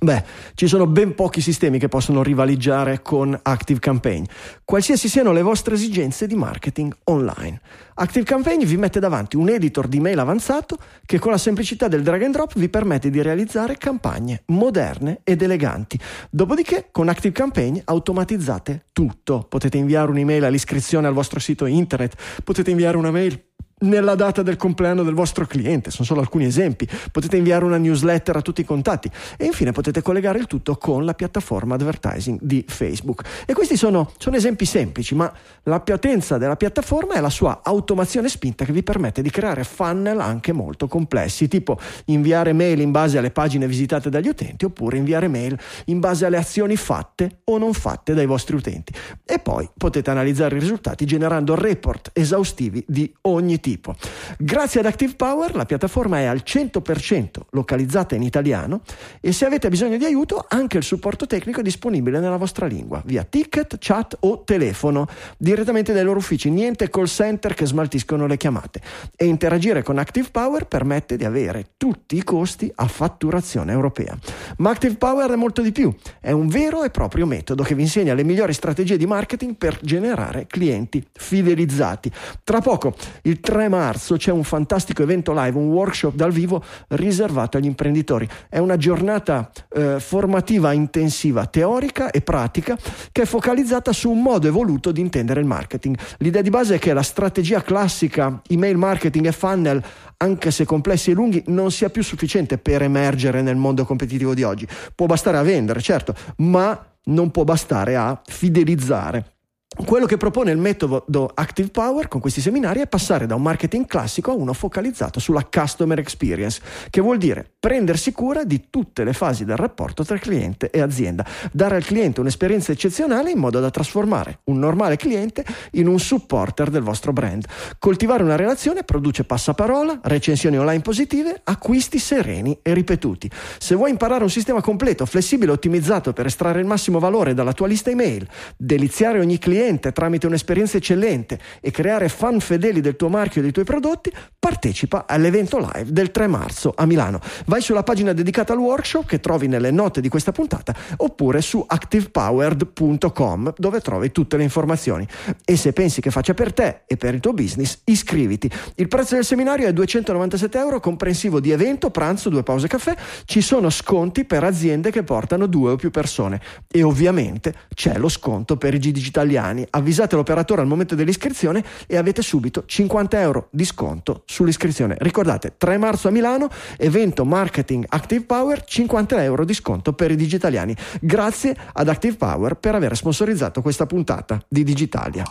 S1: Beh, ci sono ben pochi sistemi che possono rivaleggiare con Active Campaign, qualsiasi siano le vostre esigenze di marketing online. Active Campaign vi mette davanti un editor di mail avanzato che con la semplicità del drag and drop vi permette di realizzare campagne moderne ed eleganti. Dopodiché con Active Campaign automatizzate tutto. Potete inviare un'email all'iscrizione al vostro sito internet, potete inviare una mail nella data del compleanno del vostro cliente, sono solo alcuni esempi. Potete inviare una newsletter a tutti i contatti e infine potete collegare il tutto con la piattaforma advertising di Facebook. E questi sono, sono esempi semplici, ma la potenza della piattaforma è la sua automazione spinta che vi permette di creare funnel anche molto complessi, tipo inviare mail in base alle pagine visitate dagli utenti oppure inviare mail in base alle azioni fatte o non fatte dai vostri utenti. E poi potete analizzare i risultati generando report esaustivi di ogni tipo. Grazie ad Active Power la piattaforma è al 100% localizzata in italiano e se avete bisogno di aiuto anche il supporto tecnico è disponibile nella vostra lingua via ticket, chat o telefono direttamente dai loro uffici, niente call center che smaltiscono le chiamate e interagire con Active Power permette di avere tutti i costi a fatturazione europea. Ma Active Power è molto di più, è un vero e proprio metodo che vi insegna le migliori strategie di marketing per generare clienti fidelizzati. Tra poco, il 3 marzo, c'è un fantastico evento live, un workshop dal vivo riservato agli imprenditori. È una giornata eh, formativa intensiva, teorica e pratica, che è focalizzata su un modo evoluto di intendere il marketing. L'idea di base è che la strategia classica email marketing e funnel anche se complessi e lunghi, non sia più sufficiente per emergere nel mondo competitivo di oggi. Può bastare a vendere, certo, ma non può bastare a fidelizzare. Quello che propone il metodo Active Power con questi seminari è passare da un marketing classico a uno focalizzato sulla customer experience, che vuol dire prendersi cura di tutte le fasi del rapporto tra cliente e azienda, dare al cliente un'esperienza eccezionale in modo da trasformare un normale cliente in un supporter del vostro brand. Coltivare una relazione produce passaparola, recensioni online positive, acquisti sereni e ripetuti. Se vuoi imparare un sistema completo, flessibile e ottimizzato per estrarre il massimo valore dalla tua lista email, deliziare ogni cliente cliente tramite un'esperienza eccellente e creare fan fedeli del tuo marchio e dei tuoi prodotti, partecipa all'evento live del 3 marzo a Milano. Vai sulla pagina dedicata al workshop che trovi nelle note di questa puntata oppure su activepowered.com dove trovi tutte le informazioni. E se pensi che faccia per te e per il tuo business, iscriviti. Il prezzo del seminario è 297 euro, comprensivo di evento, pranzo, due pause caffè. Ci sono sconti per aziende che portano due o più persone e ovviamente c'è lo sconto per i digitaliani italiani. Avvisate l'operatore al momento dell'iscrizione e avete subito 50 euro di sconto sull'iscrizione. Ricordate, 3 marzo a Milano, evento marketing Active Power, 50 euro di sconto per i digitaliani. Grazie ad Active Power per aver sponsorizzato questa puntata di Digitalia.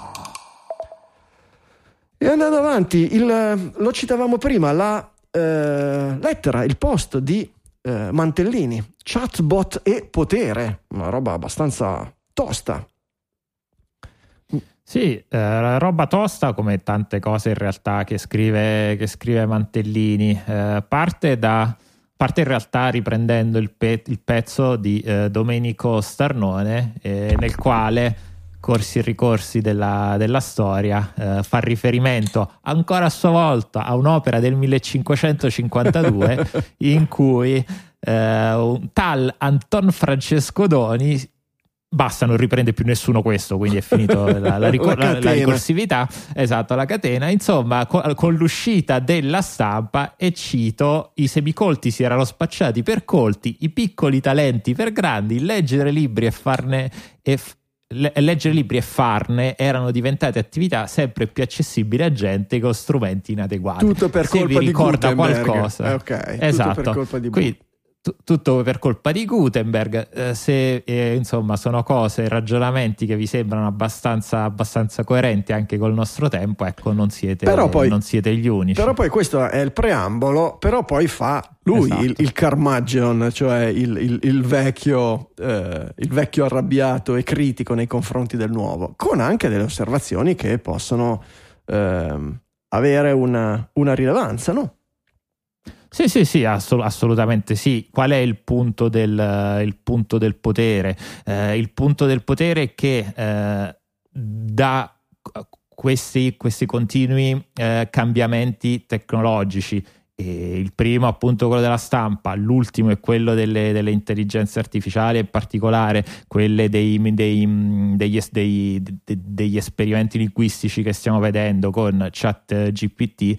S1: E andando avanti, il, lo citavamo prima, la eh, lettera, il post di eh, Mantellini, chatbot e potere, una roba abbastanza tosta.
S2: Sì, eh, roba tosta come tante cose in realtà che scrive, che scrive Mantellini. Eh, parte, da, parte in realtà riprendendo il, pe- il pezzo di eh, Domenico Starnone eh, nel quale corsi e ricorsi della, della storia eh, fa riferimento ancora a sua volta a un'opera del 1552 in cui eh, un tal Anton Francesco Doni basta, non riprende più nessuno questo, quindi è finito la, la, ricor- la, la ricorsività, esatto, la catena. Insomma, co- con l'uscita della stampa, e cito, i semicolti si erano spacciati per colti, i piccoli talenti per grandi, leggere libri e farne... E f- leggere libri e farne erano diventate attività sempre più accessibili a gente con strumenti inadeguati.
S1: Tutto per
S2: Se
S1: colpa
S2: vi ricorda
S1: di Gutenberg.
S2: qualcosa.
S1: Eh, ok,
S2: esatto.
S1: tutto per colpa di
S2: Quindi, tutto per colpa di Gutenberg. Eh, se eh, insomma sono cose, ragionamenti che vi sembrano abbastanza, abbastanza coerenti anche col nostro tempo, ecco, non siete,
S1: poi-
S2: non siete gli unici.
S1: Però poi questo è il preambolo, però poi fa lui
S2: Esatto.
S1: il, il Carmageddon, cioè il, il- il vecchio, eh, il vecchio arrabbiato e critico nei confronti del nuovo, con anche delle osservazioni che possono ehm, avere una, una rilevanza, no?
S2: Sì, sì, sì, assol- assolutamente sì. Qual è il punto del, il punto del potere? Eh, il punto del potere è che eh, da questi, questi continui eh, cambiamenti tecnologici, e il primo appunto quello della stampa, l'ultimo è quello delle, delle intelligenze artificiali, in particolare quelle dei, dei- degli, dei- de- degli esperimenti linguistici che stiamo vedendo con chat GPT,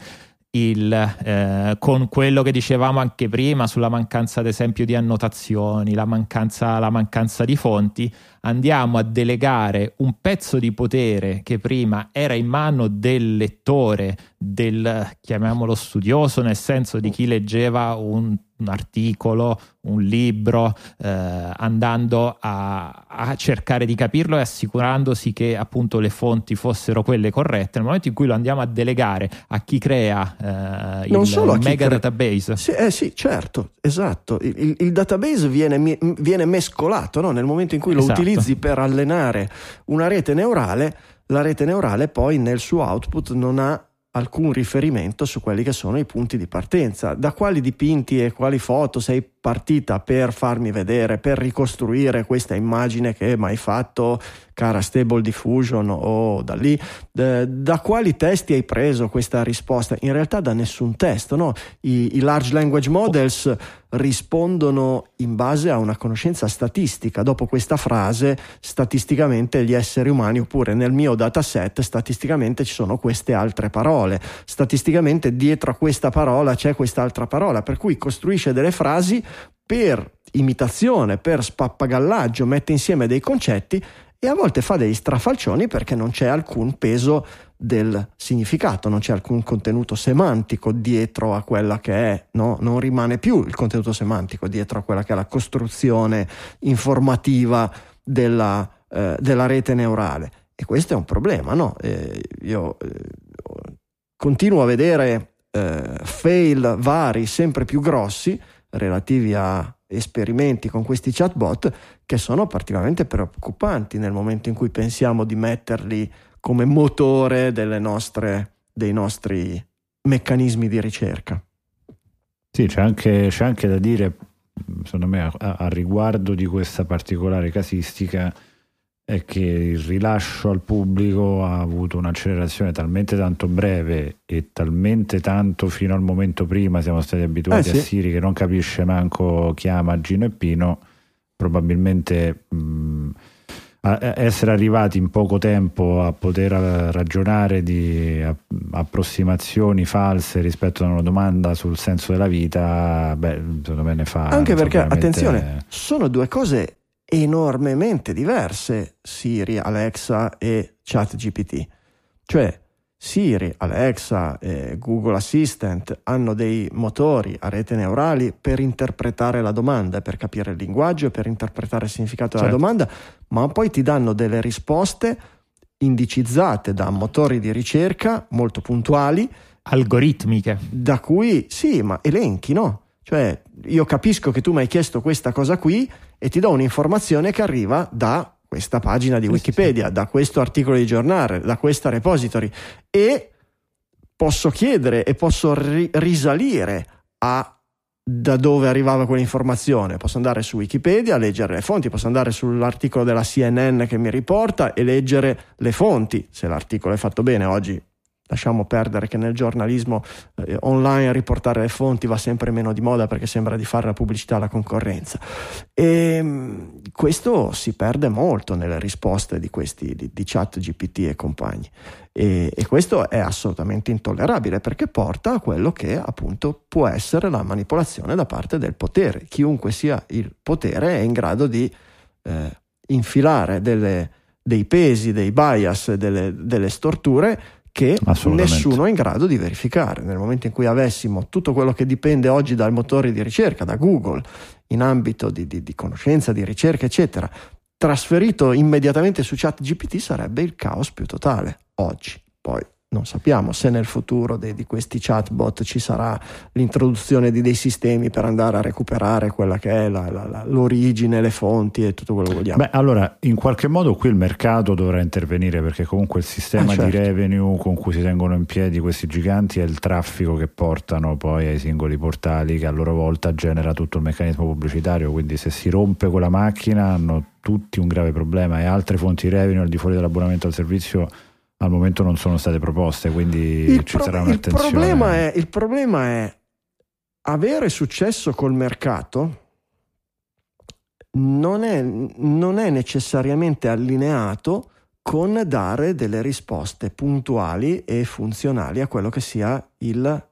S2: il, eh, con quello che dicevamo anche prima sulla mancanza ad esempio di annotazioni, la mancanza, la mancanza di fonti, andiamo a delegare un pezzo di potere che prima era in mano del lettore, del, chiamiamolo studioso, nel senso di chi leggeva un, un articolo, un libro, eh, andando a, a, cercare di capirlo e assicurandosi che appunto le fonti fossero quelle corrette. Nel momento in cui lo andiamo a delegare a chi crea eh, il, il mega cre- database.
S1: Sì, eh sì, certo, esatto. Il, il, database viene, viene mescolato no? nel momento in cui lo esatto. utilizzi per allenare una rete neurale. La rete neurale poi nel suo output non ha alcun riferimento su quelli che sono i punti di partenza, da quali dipinti e quali foto sei partita per farmi vedere, per ricostruire questa immagine che mi hai fatto, cara Stable Diffusion o da lì, da, quali testi hai preso questa risposta? In realtà da nessun testo, no? I, i large language models rispondono in base a una conoscenza statistica. Dopo questa frase, statisticamente gli esseri umani, oppure nel mio dataset, statisticamente ci sono queste altre parole. Statisticamente dietro a questa parola c'è quest'altra parola, per cui costruisce delle frasi per imitazione, per spappagallaggio, mette insieme dei concetti e a volte fa degli strafalcioni perché non c'è alcun peso del significato, non c'è alcun contenuto semantico dietro a quella che è, no? non rimane più il contenuto semantico dietro a quella che è la costruzione informativa della, eh, della rete neurale. E questo è un problema, no? Eh, io eh, continuo a vedere eh, fail vari sempre più grossi relativi a esperimenti con questi chatbot che sono particolarmente preoccupanti nel momento in cui pensiamo di metterli come motore nostre, dei nostri meccanismi di ricerca.
S3: Sì, c'è anche, c'è anche da dire, secondo me, a, a riguardo di questa particolare casistica, è che il rilascio al pubblico ha avuto un'accelerazione talmente tanto breve e talmente tanto fino al momento prima siamo stati abituati eh sì. a Siri che non capisce manco chiama Gino e Pino probabilmente mh, essere arrivati in poco tempo a poter ragionare di approssimazioni false rispetto a una domanda sul senso della vita, beh, secondo me ne fa.
S1: Anche perché, veramente... attenzione, sono due cose enormemente diverse Siri, Alexa e ChatGPT. Cioè Siri, Alexa e Google Assistant hanno dei motori a rete neurali per interpretare la domanda, per capire il linguaggio, per interpretare il significato certo. della domanda, ma poi ti danno delle risposte indicizzate da motori di ricerca molto puntuali.
S2: Algoritmiche.
S1: Da cui, sì, ma elenchi, no? Cioè, io capisco che tu mi hai chiesto questa cosa qui e ti do un'informazione che arriva da questa pagina di Wikipedia, da questo articolo di giornale, da questa repository e posso chiedere e posso ri- risalire a da dove arrivava quell'informazione. Posso andare su Wikipedia, leggere le fonti, posso andare sull'articolo della CNN che mi riporta e leggere le fonti, se l'articolo è fatto bene. Oggi lasciamo perdere che nel giornalismo eh, online riportare le fonti va sempre meno di moda perché sembra di fare la pubblicità alla concorrenza. E ehm, questo si perde molto nelle risposte di questi di, di chat GPT e compagni. E, e, questo è assolutamente intollerabile perché porta a quello che appunto può essere la manipolazione da parte del potere. Chiunque sia il potere è in grado di eh, infilare delle, dei pesi, dei bias, delle, delle storture che nessuno è in grado di verificare. Nel momento in cui avessimo tutto quello che dipende oggi dal motore di ricerca, da Google, in ambito di, di, di conoscenza, di ricerca, eccetera, trasferito immediatamente su ChatGPT sarebbe il caos più totale oggi. Poi non sappiamo se nel futuro de, di questi chatbot ci sarà l'introduzione di dei sistemi per andare a recuperare quella che è la, la, la, l'origine, le fonti e tutto quello che vogliamo.
S3: Beh, allora, in qualche modo qui il mercato dovrà intervenire perché comunque il sistema eh, certo. di revenue con cui si tengono in piedi questi giganti è il traffico che portano poi ai singoli portali che a loro volta genera tutto il meccanismo pubblicitario, quindi se si rompe quella macchina hanno tutti un grave problema e altre fonti di revenue al di fuori dell'abbonamento al servizio al momento non sono state proposte, quindi il ci pro- sarà un'attenzione.
S1: Il problema, è, il problema è avere successo col mercato non è, non è necessariamente allineato con dare delle risposte puntuali e funzionali a quello che sia il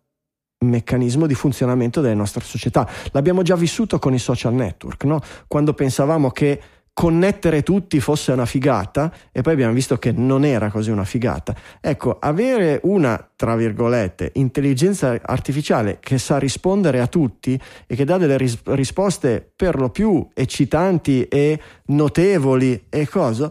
S1: meccanismo di funzionamento delle nostre società. L'abbiamo già vissuto con i social network, no? quando pensavamo che connettere tutti fosse una figata e poi abbiamo visto che non era così una figata. Ecco, avere una, tra virgolette, intelligenza artificiale che sa rispondere a tutti e che dà delle ris- risposte per lo più eccitanti e notevoli e cosa,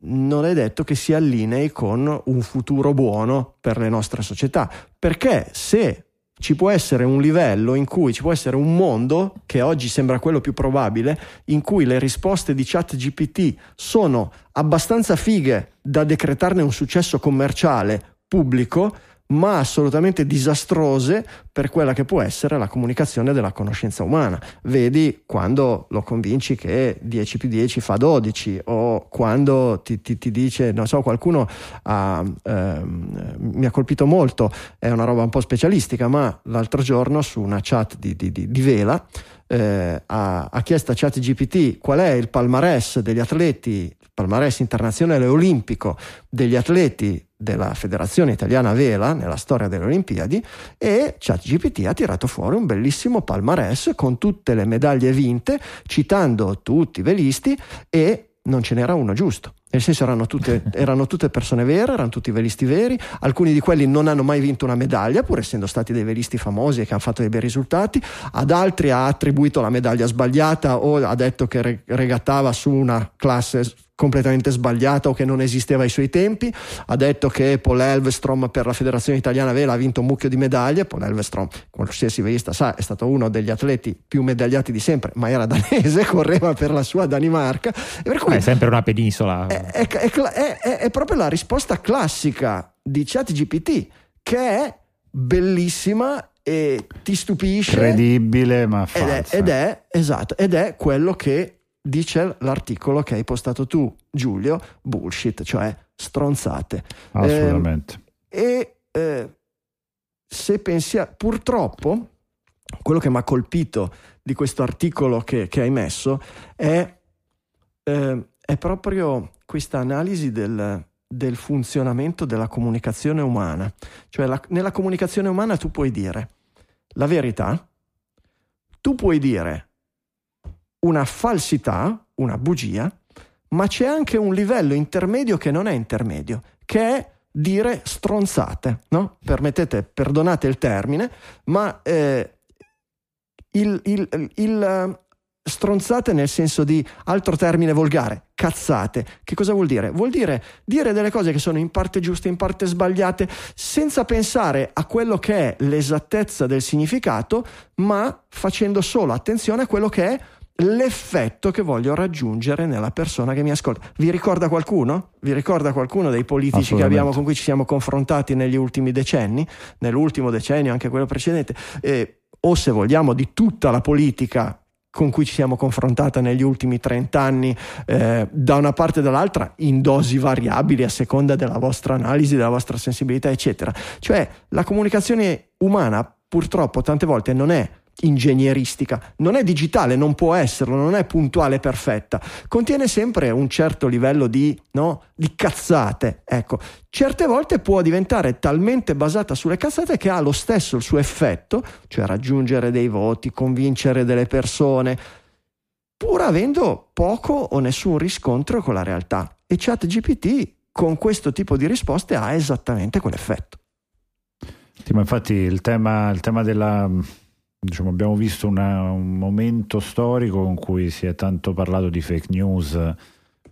S1: non è detto che si allinei con un futuro buono per le nostre società, perché se ci può essere un livello in cui ci può essere un mondo, che oggi sembra quello più probabile, in cui le risposte di chat GPT sono abbastanza fighe da decretarne un successo commerciale pubblico, ma assolutamente disastrose per quella che può essere la comunicazione della conoscenza umana. Vedi quando lo convinci che 10 più 10 fa 12 o quando ti, ti, ti dice, non so, qualcuno ha, ehm, mi ha colpito molto, è una roba un po' specialistica, ma l'altro giorno su una chat di, di, di, di Vela eh, ha, ha chiesto a ChatGPT qual è il palmarès degli atleti, palmarès internazionale olimpico degli atleti della Federazione Italiana Vela nella storia delle Olimpiadi e ChatGPT ha tirato fuori un bellissimo palmarès con tutte le medaglie vinte, citando tutti i velisti e non ce n'era uno giusto. Nel senso erano tutte, erano tutte, persone vere, erano tutti velisti veri, alcuni di quelli non hanno mai vinto una medaglia, pur essendo stati dei velisti famosi e che hanno fatto dei bei risultati, ad altri ha attribuito la medaglia sbagliata o ha detto che regattava su una classe completamente sbagliata o che non esisteva ai suoi tempi. Ha detto che Paul Elvestrom per la Federazione Italiana Vela ha vinto un mucchio di medaglie. Paul Elvestrom, qualsiasi velista sa, è stato uno degli atleti più medagliati di sempre, ma era danese, correva per la sua Danimarca.
S2: Per cui è sempre una penisola.
S1: È, è, è, è proprio la risposta classica di ChatGPT, che è bellissima e ti stupisce.
S3: Credibile, ma falsa.
S1: Ed è, ed è, esatto, ed è quello che dice l'articolo che hai postato tu, Giulio, bullshit, cioè stronzate.
S3: Assolutamente.
S1: Eh, e eh, se pensi a, purtroppo, quello che mi ha colpito di questo articolo che, che hai messo è, eh, è, proprio questa analisi del, del, funzionamento della comunicazione umana. Cioè la, nella comunicazione umana tu puoi dire la verità, tu puoi dire una falsità, una bugia, ma c'è anche un livello intermedio che non è intermedio, che è dire stronzate, no? Permettete, perdonate il termine, ma eh, il, il, il eh, stronzate nel senso di altro termine volgare, cazzate. Che cosa vuol dire? Vuol dire dire delle cose che sono in parte giuste, in parte sbagliate, senza pensare a quello che è l'esattezza del significato, ma facendo solo attenzione a quello che è l'effetto che voglio raggiungere nella persona che mi ascolta. Vi ricorda qualcuno? Vi ricorda qualcuno dei politici che abbiamo, con cui ci siamo confrontati negli ultimi decenni, nell'ultimo decennio, anche quello precedente, eh, o se vogliamo di tutta la politica con cui ci siamo confrontati negli ultimi 30 anni, eh, da una parte e dall'altra, in dosi variabili a seconda della vostra analisi, della vostra sensibilità, eccetera. Cioè la comunicazione umana purtroppo tante volte non è ingegneristica, non è digitale, non può esserlo, non è puntuale perfetta, contiene sempre un certo livello di, no, di cazzate. Ecco, certe volte può diventare talmente basata sulle cazzate che ha lo stesso il suo effetto, cioè raggiungere dei voti, convincere delle persone, pur avendo poco o nessun riscontro con la realtà. E ChatGPT con questo tipo di risposte ha esattamente quell'effetto.
S3: Sì, ma infatti il tema, il tema della diciamo, abbiamo visto una, un momento storico in cui si è tanto parlato di fake news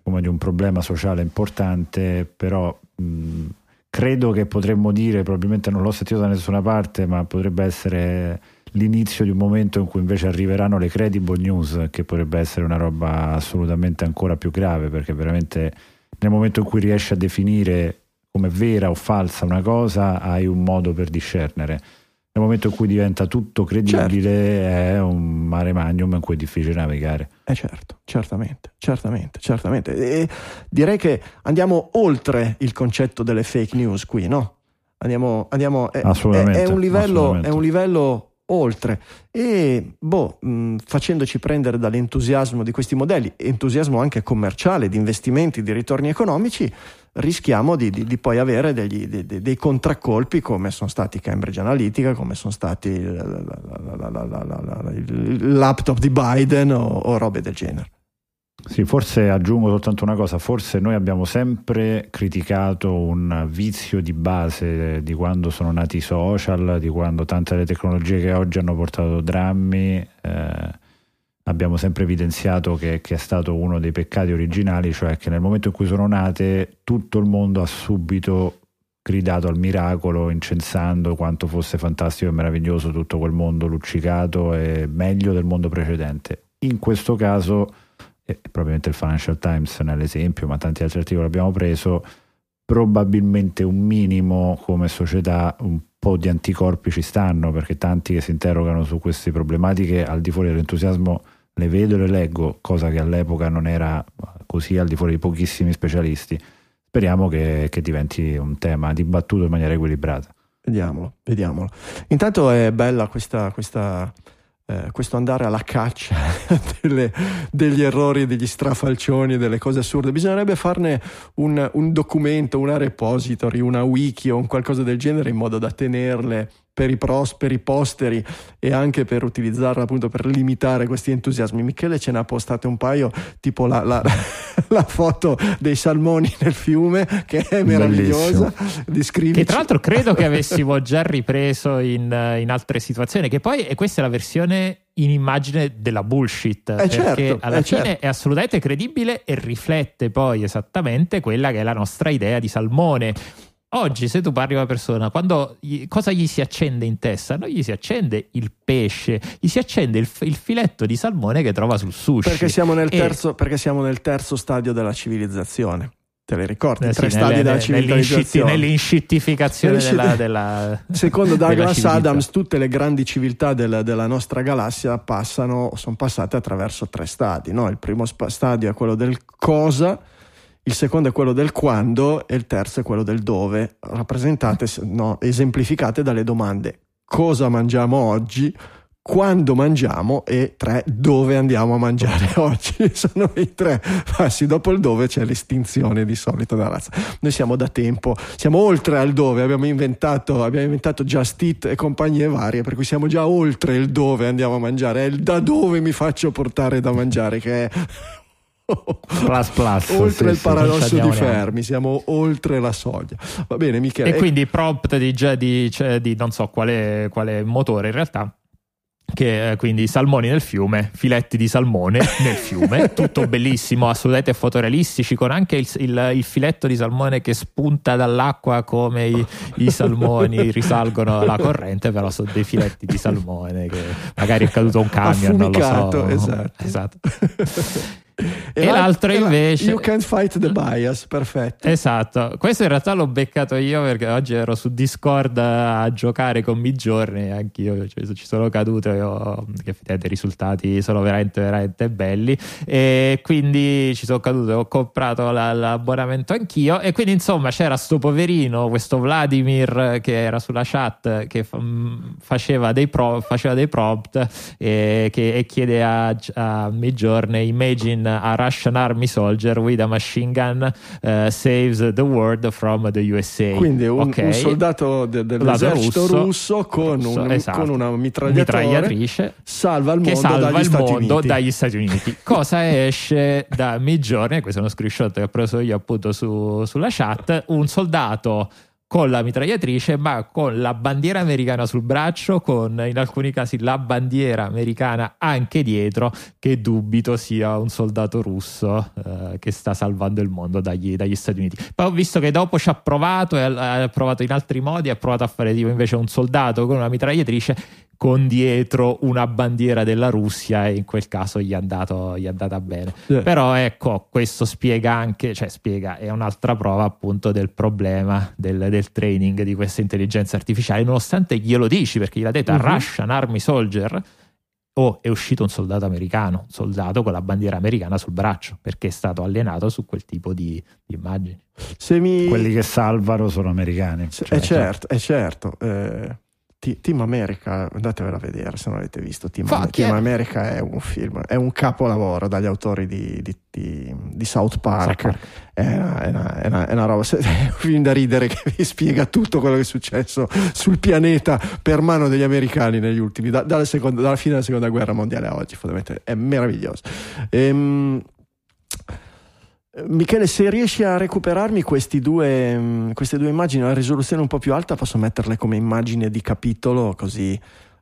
S3: come di un problema sociale importante, però mh, credo che potremmo dire, probabilmente non l'ho sentito da nessuna parte, ma potrebbe essere l'inizio di un momento in cui invece arriveranno le credible news, che potrebbe essere una roba assolutamente ancora più grave, perché veramente nel momento in cui riesci a definire come vera o falsa una cosa, hai un modo per discernere nel momento in cui diventa tutto credibile certo. è un mare magnum in cui è difficile navigare.
S1: Eh certo, certamente, certamente, certamente. E direi che andiamo oltre il concetto delle fake news qui, no? Andiamo, andiamo è,
S3: assolutamente,
S1: è, un livello, è un livello oltre e boh, mh, facendoci prendere dall'entusiasmo di questi modelli, entusiasmo anche commerciale, di investimenti, di ritorni economici, rischiamo di, di, di poi avere degli, dei, dei, contraccolpi come sono stati Cambridge Analytica, come sono stati il, laptop di Biden o, o robe del genere.
S3: Sì, forse aggiungo soltanto una cosa, forse noi abbiamo sempre criticato un vizio di base di quando sono nati i social, di quando tante delle tecnologie che oggi hanno portato drammi, eh, abbiamo sempre evidenziato che, che, è stato uno dei peccati originali, cioè che nel momento in cui sono nate tutto il mondo ha subito gridato al miracolo, incensando quanto fosse fantastico e meraviglioso tutto quel mondo luccicato e meglio del mondo precedente. In questo caso e probabilmente il Financial Times nell'esempio, ma tanti altri articoli abbiamo preso, probabilmente un minimo come società un po' di anticorpi ci stanno, perché tanti che si interrogano su queste problematiche al di fuori dell'entusiasmo le vedo e le leggo, cosa che all'epoca non era così al di fuori di pochissimi specialisti. Speriamo che, che diventi un tema dibattuto in maniera equilibrata.
S1: Vediamolo, vediamolo. Intanto è bella questa, questa eh, questo andare alla caccia delle, degli errori, degli strafalcioni, delle cose assurde. Bisognerebbe farne un, un documento, una repository, una wiki o un qualcosa del genere in modo da tenerle per i prosperi posteri e anche per utilizzarla appunto per limitare questi entusiasmi. Michele ce n'ha postate un paio, tipo la, la, la foto dei salmoni nel fiume, che è meravigliosa.
S2: Che tra l'altro credo che avessimo già ripreso in, in altre situazioni, che poi e questa è la versione in immagine della bullshit
S1: eh
S2: perché
S1: certo,
S2: alla
S1: eh
S2: fine
S1: certo.
S2: è assolutamente credibile e riflette poi esattamente quella che è la nostra idea di salmone Oggi, se tu parli con una persona, quando, cosa gli si accende in testa? Non gli si accende il pesce, gli si accende il, il filetto di salmone che trova sul sushi.
S1: Perché siamo nel,
S2: E-
S1: terzo, perché siamo nel terzo stadio della civilizzazione. Te le ricordi?
S2: eh sì,
S1: tre stadi
S2: nelle-
S1: della
S2: nell'inscitti-
S1: civilizzazione.
S2: nell'inscittificazione
S1: Nell'inscitti-
S2: della, della-
S1: Secondo
S2: della
S1: Douglas
S2: civiltà.
S1: Adams, tutte le grandi civiltà della, della nostra galassia passano, sono passate attraverso tre stadi. no? Il primo stadio è quello del cosa, il secondo è quello del quando e il terzo è quello del dove, rappresentate, no, esemplificate dalle domande cosa mangiamo oggi, quando mangiamo e tre dove andiamo a mangiare oggi. Sono i tre passi. Dopo il dove c'è l'estinzione di solito della razza. Noi siamo da tempo, siamo oltre al dove, abbiamo inventato, abbiamo inventato Just Eat e compagnie varie, per cui siamo già oltre il dove andiamo a mangiare, è il da dove mi faccio portare da mangiare che è
S3: Plus plus.
S1: oltre
S3: sì,
S1: il
S3: sì.
S1: paradosso di
S2: scendiamo neanche.
S1: Fermi, siamo oltre la soglia. Va bene, Michele.
S2: E quindi prompt di, di, cioè, di non so quale, quale motore in realtà. Che eh, quindi salmoni nel fiume, filetti di salmone nel fiume, tutto bellissimo, assolutamente fotorealistici, con anche il, il- il filetto di salmone che spunta dall'acqua come i, i salmoni risalgono la corrente, però sono dei filetti di salmone che magari è caduto un camion, non lo so.
S1: Affumicato, esatto.
S2: Esatto.
S1: E,
S2: e
S1: l'al-
S2: l'altro
S1: la-
S2: invece-
S1: You can't fight the bias, perfetto.
S2: Esatto, questo in realtà l'ho beccato io perché oggi ero su Discord a giocare con Midjourney, anch'io cioè, ci sono caduto e ho, che effettivamente i risultati sono veramente veramente belli. E quindi ci sono caduto e ho comprato la- l'abbonamento anch'io. E quindi insomma c'era sto poverino, questo Vladimir che era sulla chat che fa- mh, faceva, dei pro- faceva dei prompt e, che, e chiede a, a Midjourney imagine a Russian army soldier with a machine gun eh, saves the world from the USA.
S1: Quindi un,
S2: Ok.
S1: un soldato de- dell'esercito russo,
S2: russo,
S1: con,
S2: russo,
S1: un-
S2: esatto.
S1: con una
S2: mitragliatrice
S1: salva il
S2: che
S1: mondo
S2: salva
S1: dagli
S2: il
S1: Stati
S2: mondo dagli Stati Uniti. Cosa esce da Midjourney? Questo è uno screenshot che ho preso io appunto su- sulla chat. Un soldato con la mitragliatrice, ma con la bandiera americana sul braccio, con in alcuni casi la bandiera americana anche dietro, che dubito sia un soldato russo eh, che sta salvando il mondo dagli, dagli Stati Uniti. Poi ho visto che dopo ci ha provato ha provato in altri modi, ha provato a fare tipo invece un soldato con una mitragliatrice con dietro una bandiera della Russia e in quel caso gli è, andato, gli è andata bene.
S1: Sì.
S2: Però ecco, questo spiega anche, cioè spiega, è un'altra prova appunto del problema del, del training di questa intelligenza artificiale, nonostante glielo dici perché gliel'ha detto
S1: Mhm.
S2: Russian Army Soldier, o è uscito un soldato americano, un soldato con la bandiera americana sul braccio, perché è stato allenato su quel tipo di, di immagini.
S1: Mi...
S3: Quelli che salvano sono americani.
S1: Se-
S3: Cioè,
S1: è certo, è certo. eh, Team America, andatevela a vedere se non l'avete visto. Team,
S2: Fuck
S1: Team
S2: yeah.
S1: America è un film, è un capolavoro dagli autori di, di- di- di South Park.
S2: South Park.
S1: È, una, è una- è una- è una roba, è un film da ridere che vi spiega tutto quello che è successo sul pianeta per mano degli americani negli ultimi, da- dalla, seconda- dalla fine della seconda guerra mondiale a oggi. Fondamentalmente è meraviglioso. Ehm, Michele, se riesci a recuperarmi due, mm, queste due immagini a risoluzione un po' più alta, posso metterle come immagine di capitolo così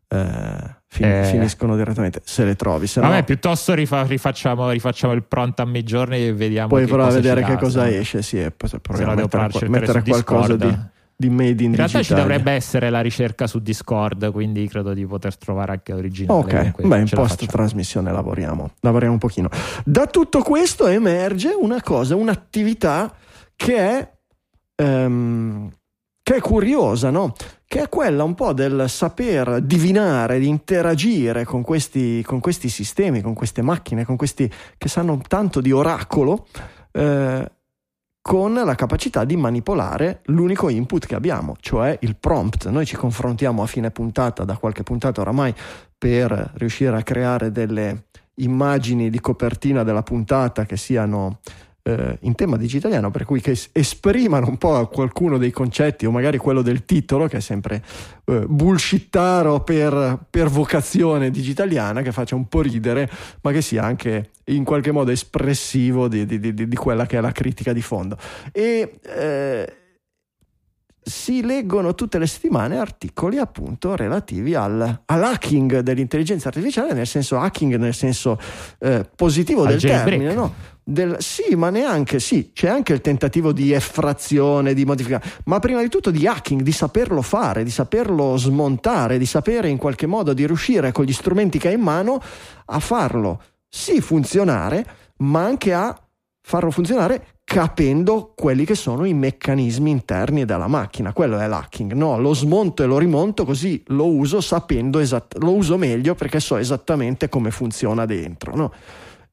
S1: eh, fin- eh. finiscono direttamente. Se le trovi, se
S2: Vabbè,
S1: no,
S2: piuttosto rifa- rifacciamo, rifacciamo, il pronto a mezzogiorni e vediamo.
S1: Poi proviamo a vedere che cosa esce. Sì, e poi proviamo a mettere, mettere qualcosa di, di, made in,
S2: in realtà
S1: digitale.
S2: ci dovrebbe essere la ricerca su Discord, quindi credo di poter trovare anche l'originale.
S1: Ok, beh, in post trasmissione lavoriamo, lavoriamo un pochino. Da tutto questo emerge una cosa, un'attività che è. Um, che è curiosa, no? Che è quella un po' del saper divinare, di interagire con questi, con questi sistemi, con queste macchine, con questi che sanno tanto di oracolo, eh, con la capacità di manipolare l'unico input che abbiamo, cioè il prompt. Noi ci confrontiamo a fine puntata, da qualche puntata oramai, per riuscire a creare delle immagini di copertina della puntata che siano eh, in tema digitaliano, per cui che esprimano un po' qualcuno dei concetti o magari quello del titolo, che è sempre eh, bullshittaro per, per, vocazione digitaliana, che faccia un po' ridere, ma che sia anche in qualche modo espressivo di, di, di, di quella che è la critica di fondo. E eh, si leggono tutte le settimane articoli appunto relativi al, all'hacking dell'intelligenza artificiale, nel senso hacking nel senso eh, positivo al del termine, no? Del, sì, ma neanche sì, c'è anche il tentativo di effrazione, di modifica, ma prima di tutto di hacking, di saperlo fare, di saperlo smontare, di sapere in qualche modo di riuscire con gli strumenti che hai in mano a farlo sì funzionare, ma anche a farlo funzionare capendo quelli che sono i meccanismi interni della macchina. Quello è l'hacking, no? Lo smonto e lo rimonto così lo uso sapendo esatt- lo uso meglio perché so esattamente come funziona dentro, no?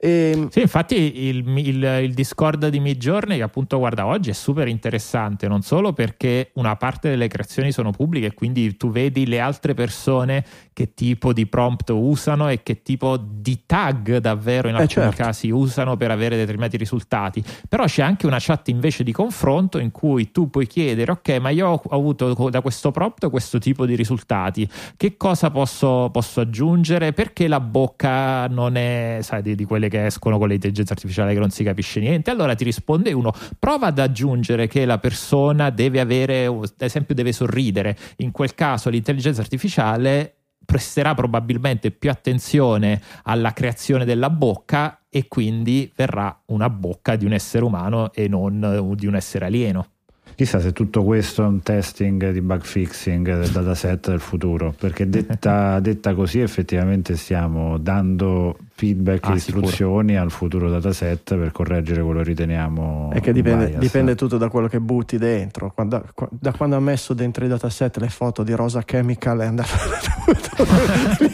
S2: E... Ehm, sì, infatti il, il, il, Discord di Midjourney, che appunto guarda oggi, è super interessante, non solo perché una parte delle creazioni sono pubbliche, quindi tu vedi le altre persone che tipo di prompt usano e che tipo di tag davvero in eh alcuni certo. casi usano per avere determinati risultati. Però c'è anche una chat invece di confronto in cui tu puoi chiedere, ok, ma io ho avuto da questo prompt questo tipo di risultati, che cosa posso, posso aggiungere? Perché la bocca non è, sai, di, di quelle che escono con l'intelligenza artificiale che non si capisce niente. Allora ti risponde uno: prova ad aggiungere che la persona deve avere, ad esempio, deve sorridere. In quel caso l'intelligenza artificiale presterà probabilmente più attenzione alla creazione della bocca e quindi verrà una bocca di un essere umano e non di un essere alieno.
S3: Chissà se tutto questo è un testing di bug fixing del dataset del futuro, perché detta, detta così effettivamente stiamo dando feedback e ah, istruzioni sicuro. al futuro dataset per correggere quello che riteniamo.
S1: È che dipende, dipende, tutto da quello che butti dentro. Quando, da quando ha messo dentro i dataset le foto di Rosa Chemical è andato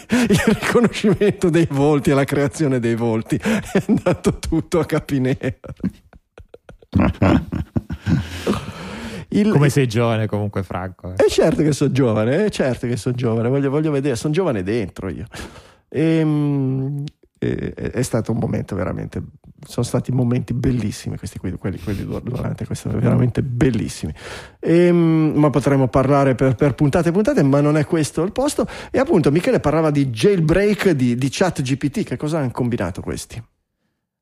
S1: il riconoscimento dei volti e la creazione dei volti, è andato tutto a capinera.
S2: Il... Come sei giovane comunque Franco.
S1: Eh. È certo che sono giovane, è certo che sono giovane, voglio, voglio, vedere, sono giovane dentro io. E, ehm, è, è, stato un momento veramente, sono stati momenti bellissimi questi qui, quelli, quelli durante questo, veramente bellissimi. E, ehm, ma potremmo parlare per, per, puntate e puntate, ma non è questo il posto. E appunto Michele parlava di jailbreak di, di chat GPT, che cosa hanno combinato questi?